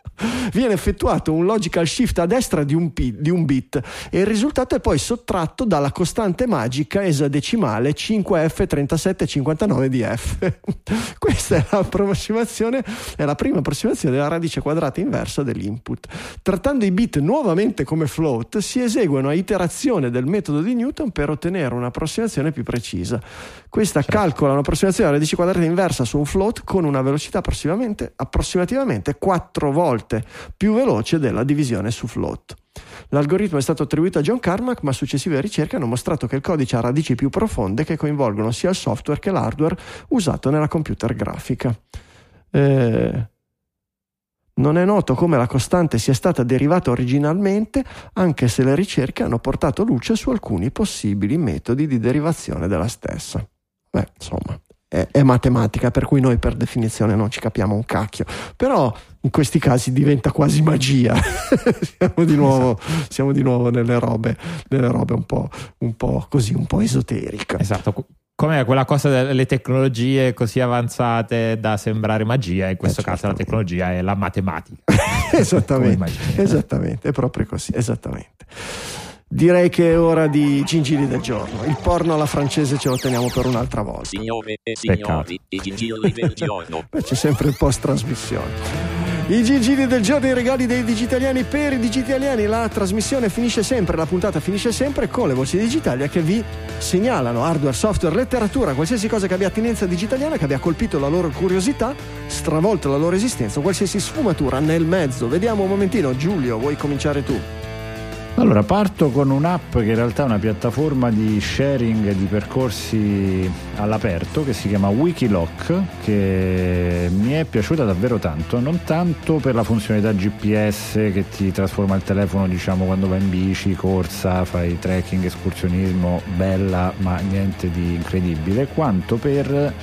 S1: viene effettuato un logical shift a destra di un, p- di un, bit e il risultato è poi sottratto dalla costante magica esadecimale 5f3759 di f. Questa è l'approssimazione, è la prima approssimazione della radice quadrata inversa dell'input. Trattando i bit nuovamente come float, si esegue una iterazione del metodo di Newton per ottenere un'approssimazione più precisa. Questa certo. calcola un'approssimazione alla radice quadrata inversa su un float con una velocità approssimativamente, approssimativamente 4 volte più veloce della divisione su float. L'algoritmo è stato attribuito a John Carmack, ma successive ricerche hanno mostrato che il codice ha radici più profonde che coinvolgono sia il software che l'hardware usato nella computer grafica. Eh, non è noto come la costante sia stata derivata originalmente, anche se le ricerche hanno portato luce su alcuni possibili metodi di derivazione della stessa. Beh, insomma, è, è, matematica, per cui noi per definizione non ci capiamo un cacchio. Però in questi casi diventa quasi magia. siamo, di nuovo, esatto. siamo, di nuovo, nelle robe, nelle robe un, po', un po' così, un po' esoteriche.
S2: Esatto. Come quella cosa delle tecnologie così avanzate da sembrare magia, in questo eh, caso la tecnologia è la matematica.
S1: esattamente, esattamente, è proprio così, esattamente. Direi che è ora di gingilli del giorno. Il porno alla francese ce lo teniamo per un'altra volta.
S4: Signore e signori, i gingilli del giorno.
S1: Beh, c'è sempre il post trasmissione. I gingilli del giorno, i regali dei digitaliani per i digitaliani. La trasmissione finisce sempre, la puntata finisce sempre con le voci digitali che vi segnalano hardware, software, letteratura, qualsiasi cosa che abbia attinenza digitaliana, che abbia colpito la loro curiosità, stravolto la loro esistenza, qualsiasi sfumatura nel mezzo. Vediamo un momentino, Giulio, vuoi cominciare tu?
S3: Allora, parto con un'app che in realtà è una piattaforma di sharing di percorsi all'aperto che si chiama Wikiloc, che mi è piaciuta davvero tanto, non tanto per la funzionalità GPS che ti trasforma il telefono, diciamo, quando vai in bici, corsa, fai trekking, escursionismo, bella, ma niente di incredibile, quanto per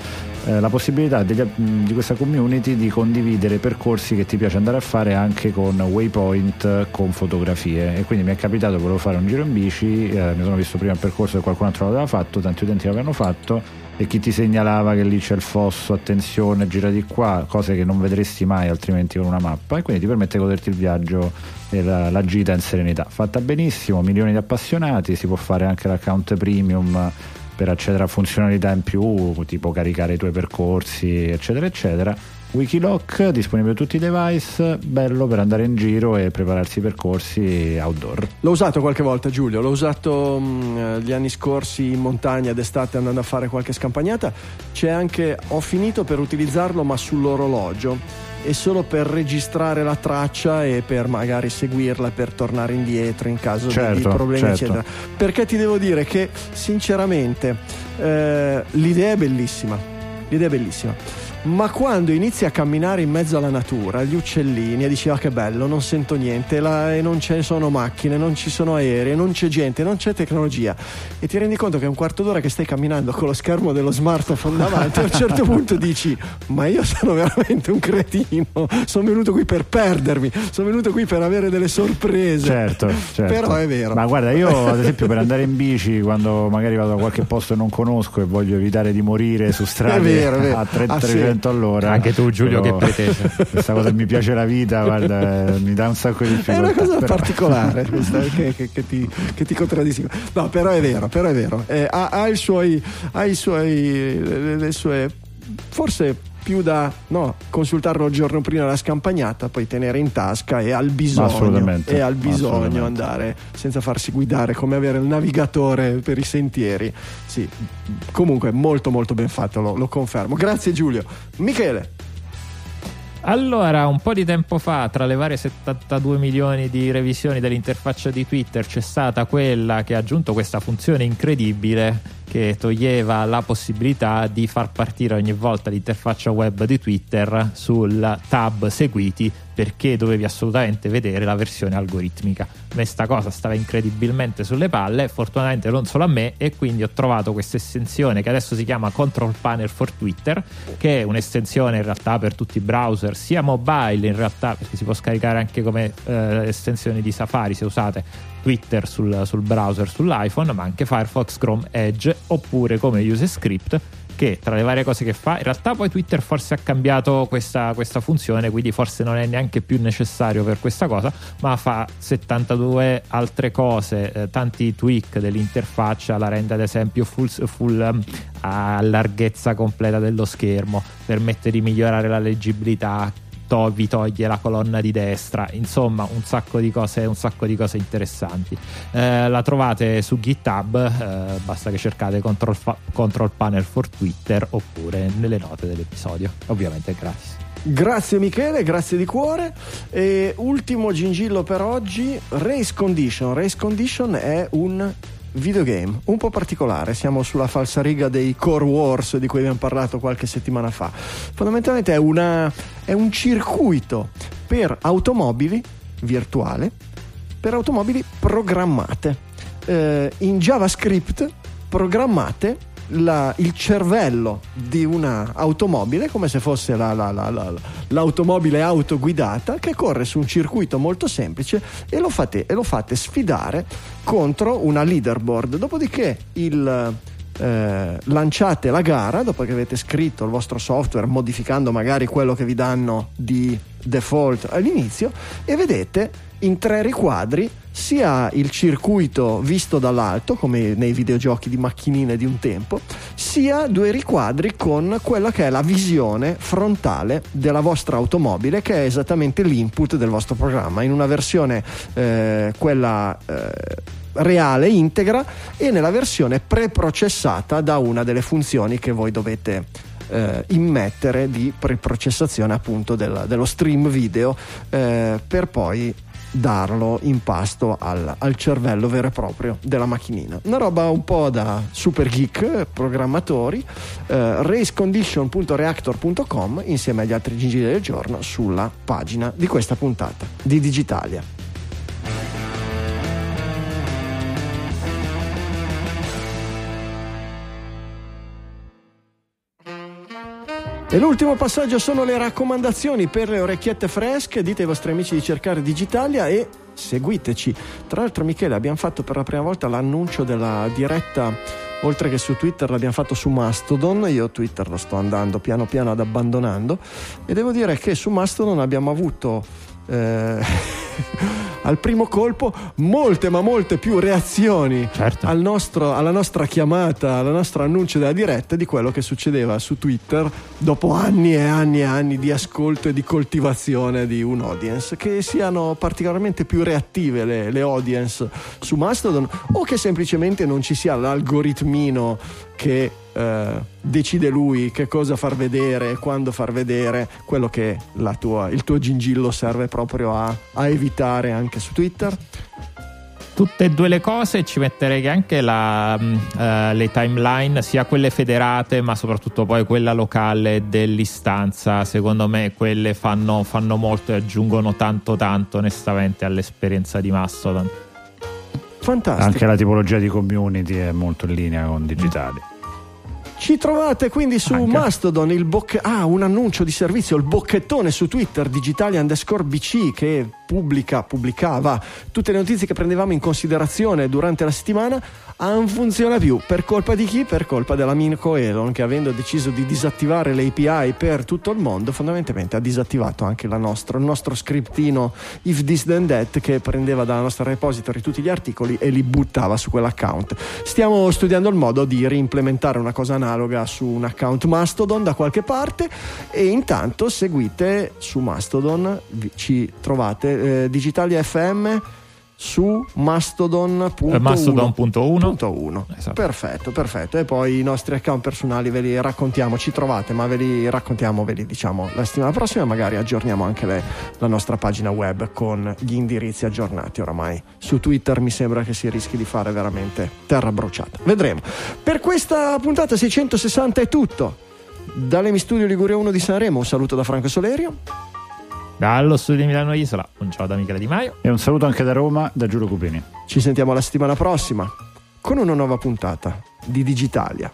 S3: eh, la possibilità degli, di questa community di condividere percorsi che ti piace andare a fare anche con waypoint con fotografie. E quindi mi è capitato volevo fare un giro in bici eh, mi sono visto prima il percorso che qualcun altro l'aveva fatto tanti utenti l'avevano fatto e chi ti segnalava che lì c'è il fosso attenzione gira di qua cose che non vedresti mai altrimenti con una mappa e quindi ti permette di goderti il viaggio e la, la gita in serenità. Fatta benissimo milioni di appassionati si può fare anche l'account premium per accedere a funzionalità in più, tipo caricare i tuoi percorsi, eccetera, eccetera. Wikiloc disponibile su tutti i device, bello per andare in giro e prepararsi i percorsi outdoor.
S1: L'ho usato qualche volta Giulio, l'ho usato mh, mm, gli anni scorsi in montagna d'estate andando a fare qualche scampagnata. C'è anche, ho finito per utilizzarlo ma sull'orologio e solo per registrare la traccia e per magari seguirla per tornare indietro in caso certo, di problemi certo. eccetera. Perché ti devo dire che sinceramente eh, l'idea è bellissima. L'idea è bellissima ma quando inizi a camminare in mezzo alla natura, gli uccellini, e dici ah che bello, non sento niente, la, e non ci sono macchine, non ci sono aerei, non c'è gente, non c'è tecnologia e ti rendi conto che è un quarto d'ora che stai camminando con lo schermo dello smartphone davanti a un certo punto dici ma io sono veramente un cretino, sono venuto qui per perdermi, sono venuto qui per avere delle sorprese.
S3: Certo, certo.
S1: Però è vero.
S3: Ma guarda, io ad esempio per andare in bici quando magari vado da qualche posto che non conosco e voglio evitare di morire su strade
S1: vero, vero.
S3: a 30 ah, sì 100 all'ora.
S2: Anche tu, Giulio, però, che pretese.
S3: Questa cosa mi piace la vita, guarda, eh, mi dà un sacco di difficoltà.
S1: È una cosa
S3: però.
S1: particolare questa, che, che, che, ti, che ti contraddistingue. No, però è vero, però è vero. Eh, ha, ha, i suoi, ha i suoi, le, le sue, forse più da no, consultarlo il giorno prima della scampagnata, poi tenere in tasca e al bisogno, e al bisogno andare senza farsi guidare, come avere il navigatore per i sentieri. Sì, comunque molto molto ben fatto, lo, lo confermo. Grazie Giulio. Michele.
S2: Allora, un po' di tempo fa, tra le varie 72 milioni di revisioni dell'interfaccia di Twitter, c'è stata quella che ha aggiunto questa funzione incredibile che toglieva la possibilità di far partire ogni volta l'interfaccia web di Twitter sul tab seguiti perché dovevi assolutamente vedere la versione algoritmica. Questa cosa stava incredibilmente sulle palle, fortunatamente non solo a me, e quindi ho trovato questa estensione che adesso si chiama Control Panel for Twitter, che è un'estensione in realtà per tutti i browser, sia mobile in realtà, perché si può scaricare anche come eh, estensioni di Safari se usate Twitter sul, sul browser sull'iPhone, ma anche Firefox, Chrome, Edge, oppure come use script che tra le varie cose che fa, in realtà poi Twitter forse ha cambiato questa, questa, funzione, quindi forse non è neanche più necessario per questa cosa, ma fa 72 altre cose, eh, tanti tweak dell'interfaccia, la rende ad esempio full, full um, a larghezza completa dello schermo, permette di migliorare la leggibilità, to- vi toglie la colonna di destra, insomma un sacco di cose, sacco di cose interessanti. Eh, la trovate su GitHub, eh, basta che cercate control, fa- control Panel for Twitter oppure nelle note dell'episodio, ovviamente gratis.
S1: Grazie Michele, grazie di cuore. E ultimo gingillo per oggi, Race Condition. Race Condition è un videogame un po' particolare, siamo sulla falsariga dei Core Wars di cui abbiamo parlato qualche settimana fa. Fondamentalmente è, una, è un circuito per automobili virtuale, per automobili programmate. Eh, in JavaScript programmate la, il cervello di un'automobile come se fosse la, la, l'automobile autoguidata che corre su un circuito molto semplice e lo fate, e lo fate sfidare contro una leaderboard. Dopodiché il, eh, lanciate la gara dopo che avete scritto il vostro software modificando magari quello che vi danno di default all'inizio e vedete in tre riquadri sia il circuito visto dall'alto, come nei videogiochi di macchinine di un tempo, sia due riquadri con quella che è la visione frontale della vostra automobile, che è esattamente l'input del vostro programma, in una versione eh, quella eh, reale, integra, e nella versione preprocessata da una delle funzioni che voi dovete eh, immettere di preprocessazione appunto del, dello stream video eh, per poi darlo in pasto al, al, cervello vero e proprio della macchinina. Una roba un po' da super geek, programmatori, eh, racecondition.reactor.com insieme agli altri gingili del giorno sulla pagina di questa puntata di Digitalia. E l'ultimo passaggio sono le raccomandazioni per le orecchiette fresche. Dite ai vostri amici di cercare Digitalia e seguiteci. Tra l'altro, Michele, abbiamo fatto per la prima volta l'annuncio della diretta. Oltre che su Twitter l'abbiamo fatto su Mastodon, io Twitter lo sto andando piano piano ad abbandonando e devo dire che su Mastodon abbiamo avuto eh, al primo colpo molte ma molte più reazioni certo. al nostro, alla nostra chiamata, al nostro annuncio della diretta di quello che succedeva su Twitter dopo anni e anni e anni di ascolto e di coltivazione di un audience. Che siano particolarmente più reattive le, le audience su Mastodon o che semplicemente non ci sia l'algoritmino che eh, decide lui che cosa far vedere e quando far vedere quello che tua, il tuo gingillo serve proprio a, a, evitare anche su Twitter?
S2: Tutte e due le cose, ci metterei anche la, uh, le timeline, sia quelle federate, ma soprattutto poi quella locale dell'istanza. Secondo me quelle fanno, fanno molto e aggiungono tanto tanto onestamente all'esperienza di Mastodon.
S3: Fantastico. Anche la tipologia di community è molto in linea con digitali.
S1: Ci trovate quindi su Anche. Mastodon il bocche- ah, un annuncio di servizio, il bocchettone su Twitter, digitali underscore BC che pubblica, pubblicava tutte le notizie che prendevamo in considerazione durante la settimana, non funziona più. Per colpa di chi? Per colpa dell'amico Elon che avendo deciso di disattivare le API per tutto il mondo, fondamentalmente ha disattivato anche nostra, il nostro scriptino if this then that che prendeva dalla nostra repository tutti gli articoli e li buttava su quell'account. Stiamo studiando il modo di reimplementare una cosa analoga su un account Mastodon da qualche parte e intanto seguite su Mastodon, ci trovate eh, Digitalia FM su mastodon.1
S2: mastodon.1
S1: esatto. perfetto perfetto. E poi i nostri account personali ve li raccontiamo ci trovate ma ve li raccontiamo ve li diciamo la settimana prossima magari aggiorniamo anche le, la nostra pagina web con gli indirizzi aggiornati oramai. Su twitter mi sembra che si rischi di fare veramente terra bruciata. Vedremo. Per questa puntata 660 è tutto. Dalle Studio Liguria 1 di Sanremo un saluto da Franco Solerio
S2: dallo studio di Milano Isola, un ciao da Michele Di Maio.
S3: E un saluto anche da Roma, da Giulio Cupini.
S1: Ci sentiamo la settimana prossima con una nuova puntata di Digitalia.